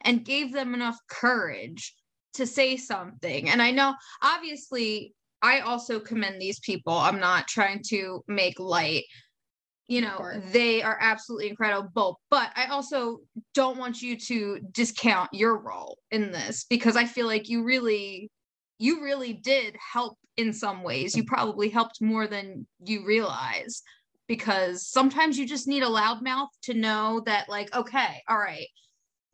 and gave them enough courage to say something. And I know, obviously, I also commend these people. I'm not trying to make light. You know, they are absolutely incredible. But I also don't want you to discount your role in this because I feel like you really, you really did help in some ways. You probably helped more than you realize because sometimes you just need a loudmouth to know that, like, okay, all right,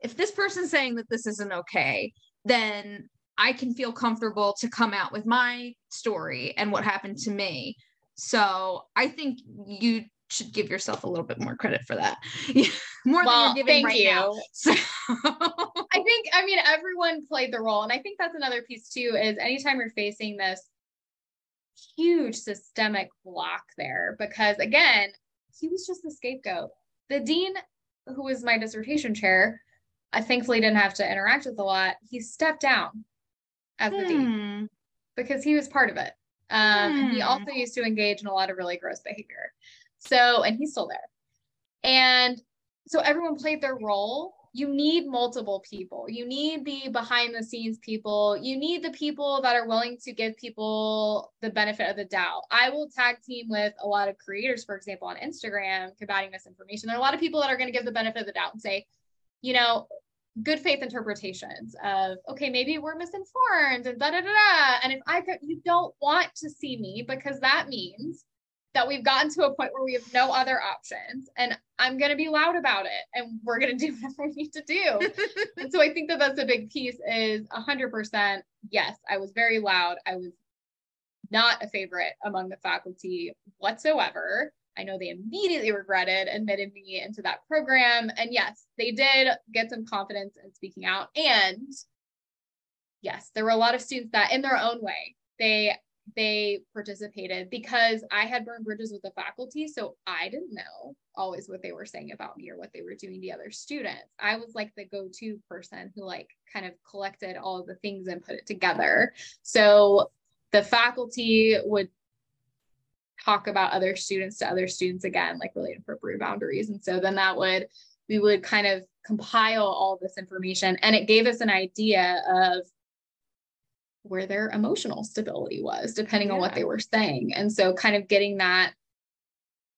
if this person's saying that this isn't okay, then I can feel comfortable to come out with my story and what happened to me. So I think you should give yourself a little bit more credit for that. more well, than you're giving right you. now. So. I think, I mean, everyone played the role. And I think that's another piece too, is anytime you're facing this huge systemic block there, because again, he was just the scapegoat. The dean, who was my dissertation chair, I thankfully didn't have to interact with a lot. He stepped down as the hmm. dean because he was part of it. Um, hmm. He also used to engage in a lot of really gross behavior. So, and he's still there. And so everyone played their role. You need multiple people. You need the behind the scenes people. You need the people that are willing to give people the benefit of the doubt. I will tag team with a lot of creators, for example, on Instagram, combating misinformation. There are a lot of people that are going to give the benefit of the doubt and say, you know, good faith interpretations of okay maybe we're misinformed and da da da da. And if i could you don't want to see me because that means that we've gotten to a point where we have no other options and i'm going to be loud about it and we're going to do whatever we need to do. And so i think that that's a big piece is 100% yes i was very loud. I was not a favorite among the faculty whatsoever I know they immediately regretted admitting me into that program. And yes, they did get some confidence in speaking out. And yes, there were a lot of students that, in their own way, they they participated because I had burned bridges with the faculty. So I didn't know always what they were saying about me or what they were doing to other students. I was like the go to person who, like, kind of collected all of the things and put it together. So the faculty would talk about other students to other students again, like really inappropriate boundaries. And so then that would, we would kind of compile all this information and it gave us an idea of where their emotional stability was, depending yeah. on what they were saying. And so, kind of getting that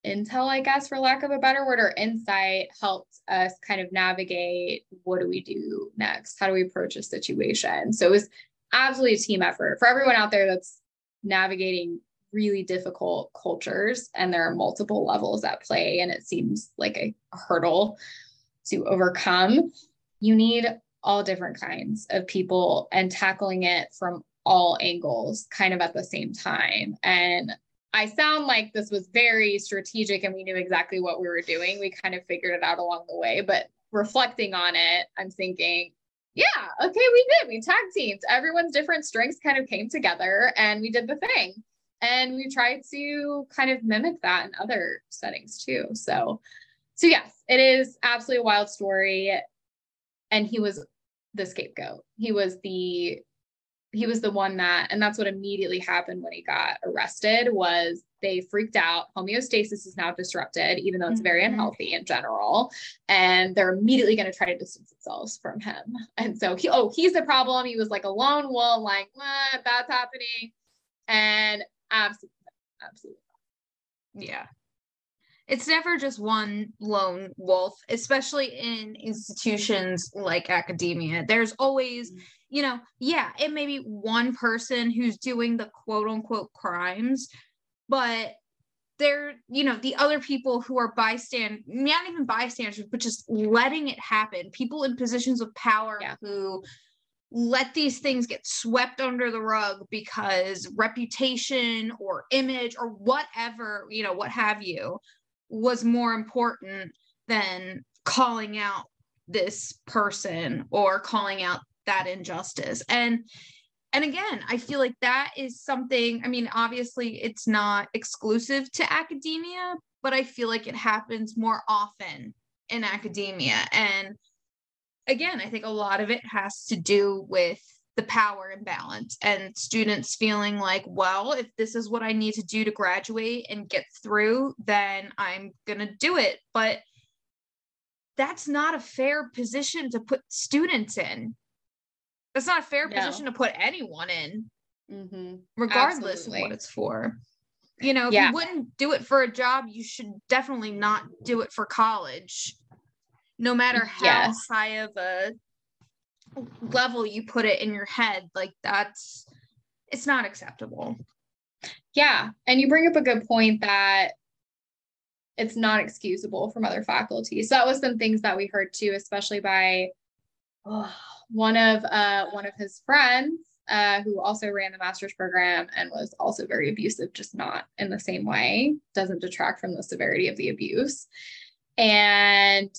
intel, I guess, for lack of a better word, or insight helped us kind of navigate what do we do next? How do we approach a situation? So, it was absolutely a team effort for everyone out there that's navigating really difficult cultures and there are multiple levels at play and it seems like a, hurdle to overcome you need all different kinds of people and tackling it from all angles kind of at the same time. And I sound like this was very strategic and we knew exactly what we were doing. We kind of figured it out along the way, but reflecting on it, I'm thinking, yeah, okay, we did. We tag teams. Everyone's different strengths kind of came together and we did the thing. And we tried to kind of mimic that in other settings too. So, so yes, it is absolutely a wild story. And he was the scapegoat. He was the he was the one that and that's what immediately happened when he got arrested was they freaked out homeostasis is now disrupted even though it's very mm-hmm. unhealthy in general and they're immediately going to try to distance themselves from him and so he oh he's the problem he was like a lone wolf like that's happening and absolutely absolutely yeah it's never just one lone wolf, especially in institutions like academia. There's always, mm. you know, yeah, it may be one person who's doing the quote unquote crimes, but there, you know, the other people who are bystand, not even bystanders, but just letting it happen. People in positions of power yeah. who let these things get swept under the rug because reputation or image or whatever, you know, what have you, was more important than calling out this person or calling out that injustice. And and again i feel like that is something i mean obviously it's not exclusive to academia but i feel like it happens more often in academia. And again i think a lot of it has to do with the power imbalance and students feeling like, well, if this is what I need to do to graduate and get through, then I'm going to do it. But that's not a fair position to put students in. That's not a fair no. position to put anyone in, mm-hmm. regardless Absolutely. of what it's for. You know, if yeah. you wouldn't do it for a job, you should definitely not do it for college, no matter how yes. high of a level you put it in your head like that's it's not acceptable. Yeah and you bring up a good point that it's not excusable from other faculty. So that was some things that we heard too especially by oh, one of uh, one of his friends uh, who also ran the master's program and was also very abusive just not in the same way doesn't detract from the severity of the abuse. And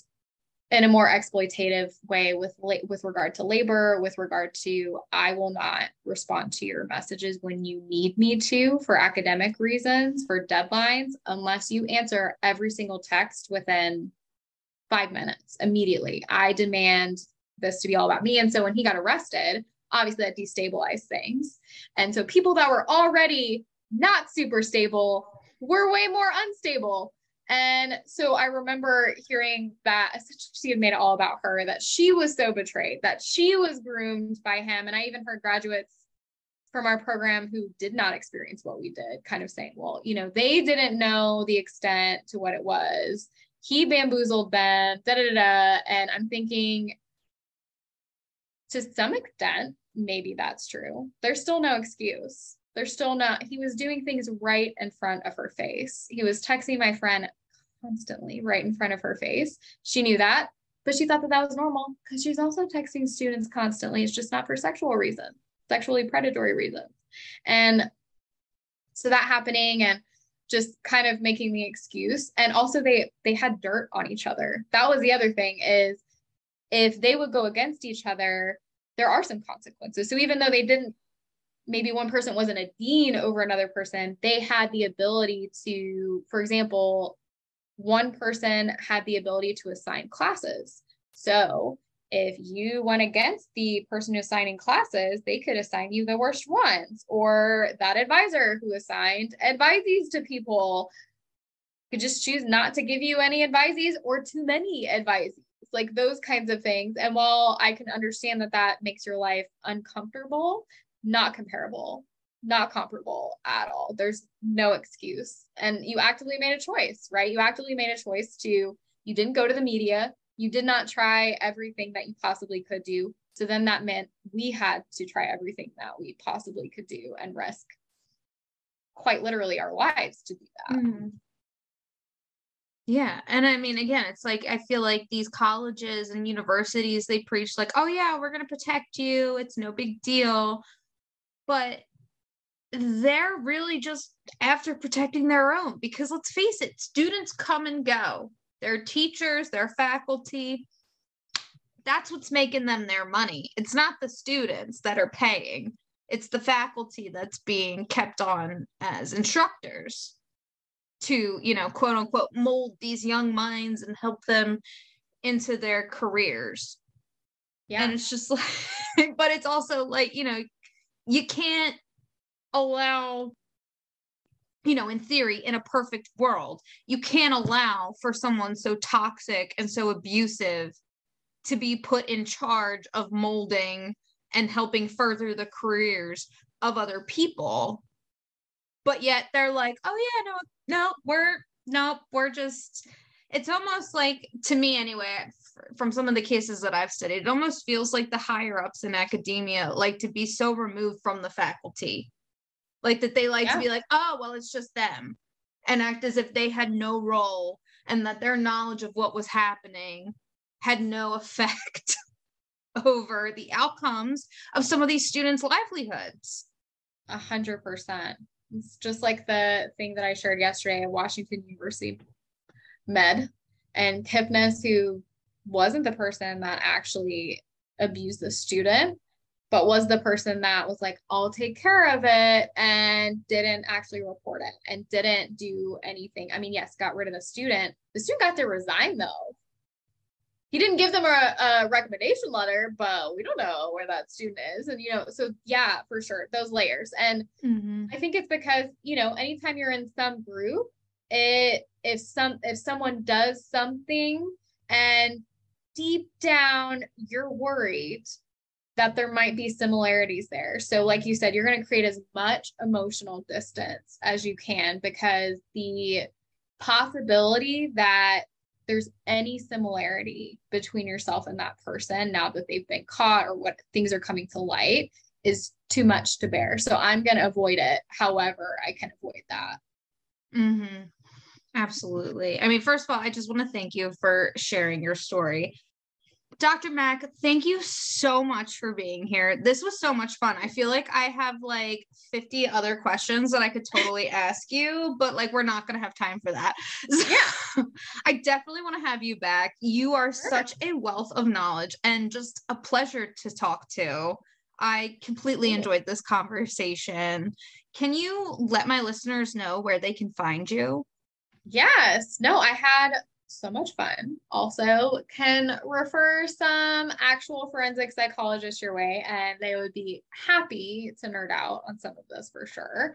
in a more exploitative way with with regard to labor with regard to i will not respond to your messages when you need me to for academic reasons for deadlines unless you answer every single text within five minutes immediately. I demand this to be all about me. And so when he got arrested obviously that destabilized things. And so people that were already not super stable were way more unstable and so I remember hearing that she had made it all about her, that she was so betrayed, that she was groomed by him. And I even heard graduates from our program who did not experience what we did kind of saying, well, you know, they didn't know the extent to what it was. He bamboozled them, da da da. And I'm thinking, to some extent, maybe that's true. There's still no excuse. They're still not, he was doing things right in front of her face. He was texting my friend constantly right in front of her face. She knew that, but she thought that that was normal because she's also texting students constantly. It's just not for sexual reasons, sexually predatory reasons. And so that happening and just kind of making the excuse and also they they had dirt on each other that was the other thing is if they would go against each other there are some consequences so even though they didn't maybe one person wasn't a dean over another person, they had the ability to, for example, one person had the ability to assign classes. So if you went against the person assigning classes, they could assign you the worst ones, or that advisor who assigned advisees to people could just choose not to give you any advisees or too many advisees, like those kinds of things. And while I can understand that that makes your life uncomfortable, not comparable, not comparable at all. There's no excuse. And you actively made a choice, right? You actively made a choice to, you didn't go to the media, you did not try everything that you possibly could do. So then that meant we had to try everything that we possibly could do and risk quite literally our lives to do that. Mm-hmm. Yeah. And I mean, again, it's like I feel like these colleges and universities, they preach, like, oh, yeah, we're going to protect you. It's no big deal. But they're really just after protecting their own because let's face it, students come and go their teachers, their faculty. That's what's making them their money. It's not the students that are paying, it's the faculty that's being kept on as instructors to, you know, quote unquote, mold these young minds and help them into their careers. Yeah. And it's just like, but it's also like, you know, you can't allow you know, in theory, in a perfect world, you can't allow for someone so toxic and so abusive to be put in charge of molding and helping further the careers of other people. But yet they're like, oh, yeah, no, no, we're, no, we're just, it's almost like, to me anyway, from some of the cases that I've studied, it almost feels like the higher ups in academia like to be so removed from the faculty. Like that they like yeah. to be like oh well it's just them and act as if they had no role and that their knowledge of what was happening had no effect over the outcomes of some of these students livelihoods. A hundred percent. It's just like the thing that i shared yesterday at washington university med and Kipnis, who wasn't the person that actually abused the student but was the person that was like, I'll take care of it and didn't actually report it and didn't do anything. I mean, yes, got rid of the student. The student got to resign though. He didn't give them a, a recommendation letter, but we don't know where that student is. And, you know, so yeah, for sure, those layers. And mm-hmm. I think it's because, you know, anytime you're in some group, it, if some, if someone does something and deep down you're worried that there might be similarities there. So, like you said, you're going to create as much emotional distance as you can because the possibility that there's any similarity between yourself and that person now that they've been caught or what things are coming to light is too much to bear. So, I'm going to avoid it however I can avoid that. Mm-hmm. Absolutely. I mean, first of all, I just want to thank you for sharing your story. Dr. Mack, thank you so much for being here. This was so much fun. I feel like I have like 50 other questions that I could totally ask you, but like we're not going to have time for that. So yeah. I definitely want to have you back. You are sure. such a wealth of knowledge and just a pleasure to talk to. I completely enjoyed this conversation. Can you let my listeners know where they can find you? Yes. No, I had so much fun. Also, can refer some actual forensic psychologists your way, and they would be happy to nerd out on some of this for sure.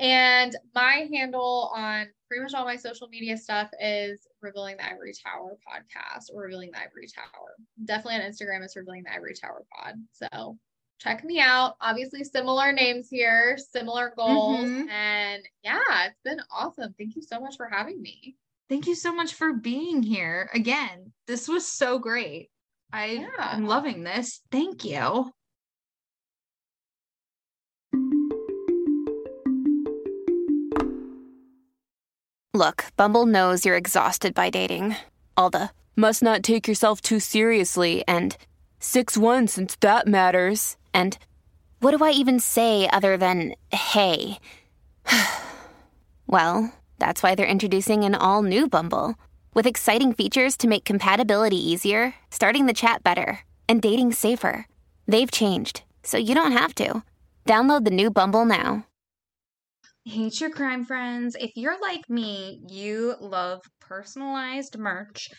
And my handle on pretty much all my social media stuff is Revealing the Ivory Tower podcast or Revealing the Ivory Tower. Definitely on Instagram, it's Revealing the Ivory Tower pod. So check me out. Obviously, similar names here, similar goals. Mm-hmm. And yeah, it's been awesome. Thank you so much for having me. Thank you so much for being here again. This was so great. I yeah. am loving this. Thank you. Look, Bumble knows you're exhausted by dating. All the must not take yourself too seriously and 6 1 since that matters. And what do I even say other than hey? well, that's why they're introducing an all new Bumble with exciting features to make compatibility easier, starting the chat better, and dating safer. They've changed, so you don't have to. Download the new Bumble now. Hey, true crime friends. If you're like me, you love personalized merch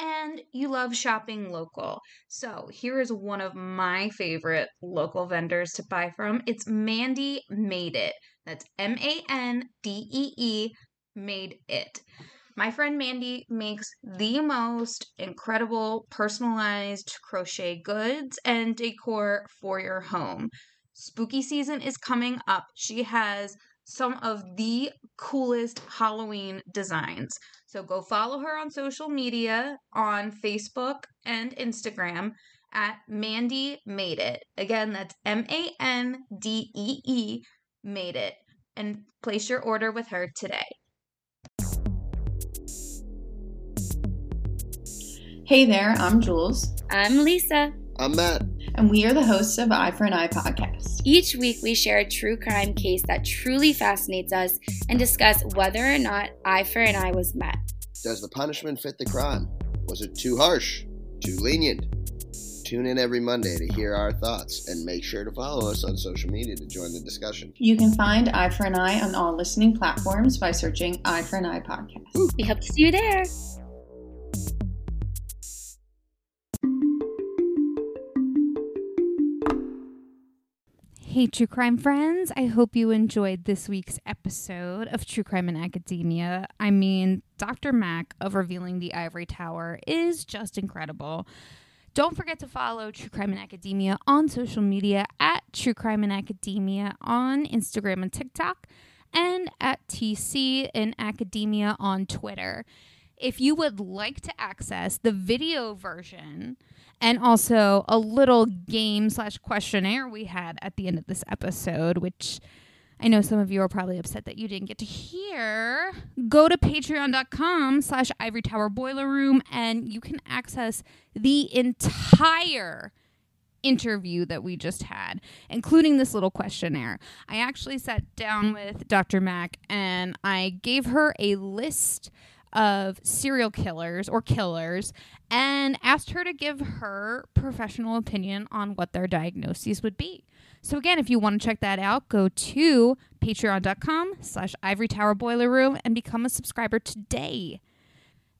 and you love shopping local. So, here is one of my favorite local vendors to buy from. It's Mandee Made It. That's M A N D E E, Made It. My friend Mandy makes the most incredible personalized crochet goods and decor for your home. Spooky season is coming up. She has some of the coolest Halloween designs. So go follow her on social media on Facebook and Instagram at Mandee Made It. Again, that's M A N D E E Made It. And place your order with her today. Hey there, I'm Jules. I'm Lisa. I'm Matt. And we are the hosts of Eye for an Eye podcast. Each week, we share a true crime case that truly fascinates us and discuss whether or not eye for an eye was met. Does the punishment fit the crime? Was it too harsh? Too lenient? Tune in every Monday to hear our thoughts and make sure to follow us on social media to join the discussion. You can find Eye for an Eye on all listening platforms by searching Eye for an Eye podcast. We hope to see you there. Hey, true crime friends. I hope you enjoyed this week's episode of True Crime in Academia. I mean, Dr. Mack of Revealing the Ivory Tower is just incredible. Don't forget to follow True Crime in Academia on social media at True Crime in Academia on Instagram and TikTok, and at TC in Academia on Twitter. If you would like to access the video version, and also a little game slash questionnaire we had at the end of this episode, which I know some of you are probably upset that you didn't get to hear. Go to patreon.com slash ivory tower boiler room and you can access the entire interview that we just had, including this little questionnaire. I actually sat down with Dr. Mack and I gave her a list of serial killers or killers and asked her to give her professional opinion on what their diagnoses would be. So again, if you want to check that out, go to patreon.com slash ivory tower boiler room and become a subscriber today.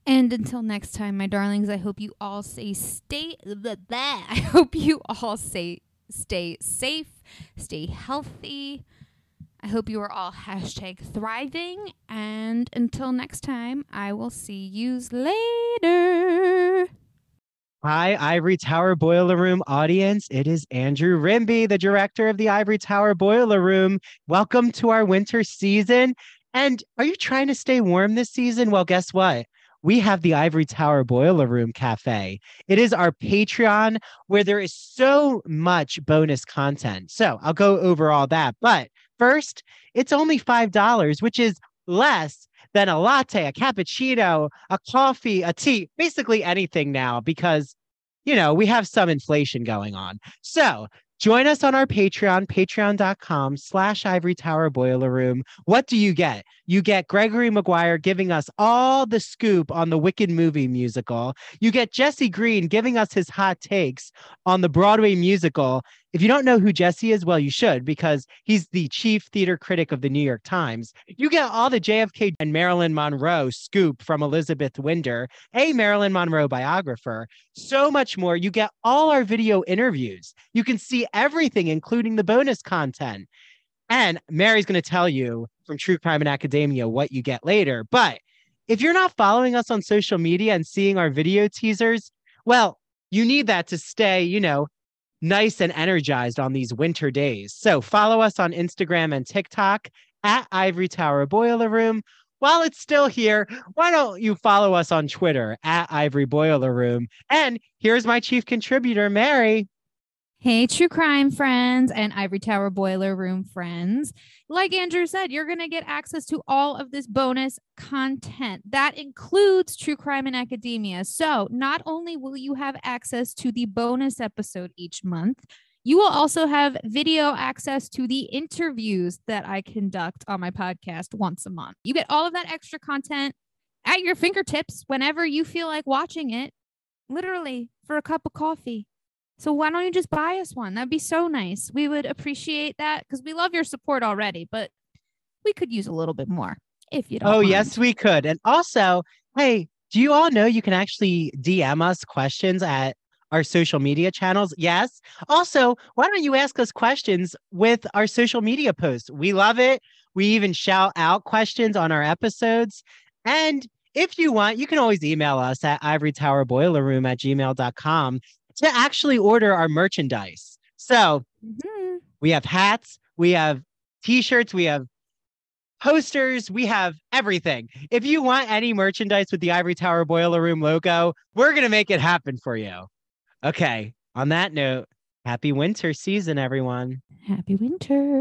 And until next time, my darlings, I hope you all say stay stay I hope you all say stay safe, stay healthy. I hope you are all hashtag thriving. And until next time, I will see yous later. Hi, Ivory Tower Boiler Room audience. It is Andrew Rimby, the director of the Ivory Tower Boiler Room. Welcome to our winter season. And are you trying to stay warm this season? Well, guess what? We have the Ivory Tower Boiler Room Cafe. It is our Patreon where there is so much bonus content. So I'll go over all that. But first, it's only $5, which is less than a latte, a cappuccino, a coffee, a tea, basically anything now because, you know, we have some inflation going on. So join us on our Patreon, patreon.com slash ivory tower boiler room. What do you get? You get Gregory Maguire giving us all the scoop on the Wicked movie musical. You get Jesse Green giving us his hot takes on the Broadway musical. If you don't know who Jesse is, well, you should because he's the chief theater critic of the New York Times. You get all the JFK and Marilyn Monroe scoop from Elizabeth Winder, a Marilyn Monroe biographer. So much more. You get all our video interviews. You can see everything, including the bonus content. And Mary's going to tell you from True Crime and Academia what you get later. But if you're not following us on social media and seeing our video teasers, well, you need that to stay, you know, nice and energized on these winter days. So follow us on Instagram and TikTok at Ivory Tower Boiler Room. While it's still here, why don't you follow us on Twitter at Ivory Boiler Room? And here's my chief contributor, Mary. Hey, true crime friends and Ivory Tower Boiler Room friends. Like Andrew said, you're going to get access to all of this bonus content. That includes True Crime in Academia. So, not only will you have access to the bonus episode each month, you will also have video access to the interviews that I conduct on my podcast once a month. You get all of that extra content at your fingertips whenever you feel like watching it, literally for a cup of coffee. So why don't you just buy us one? That'd be so nice. We would appreciate that because we love your support already, but we could use a little bit more if you don't. Oh, mind. yes, we could. And also, hey, do you all know you can actually DM us questions at our social media channels? Yes. Also, why don't you ask us questions with our social media posts? We love it. We even shout out questions on our episodes. And if you want, you can always email us at ivorytowerboilerroom at gmail.com to actually order our merchandise. So Mhm. we have hats, we have t-shirts, we have posters, we have everything. If you want any merchandise with the Ivory Tower Boiler Room logo, we're going to make it happen for you. Okay. On that note, happy winter season, everyone. Happy winter.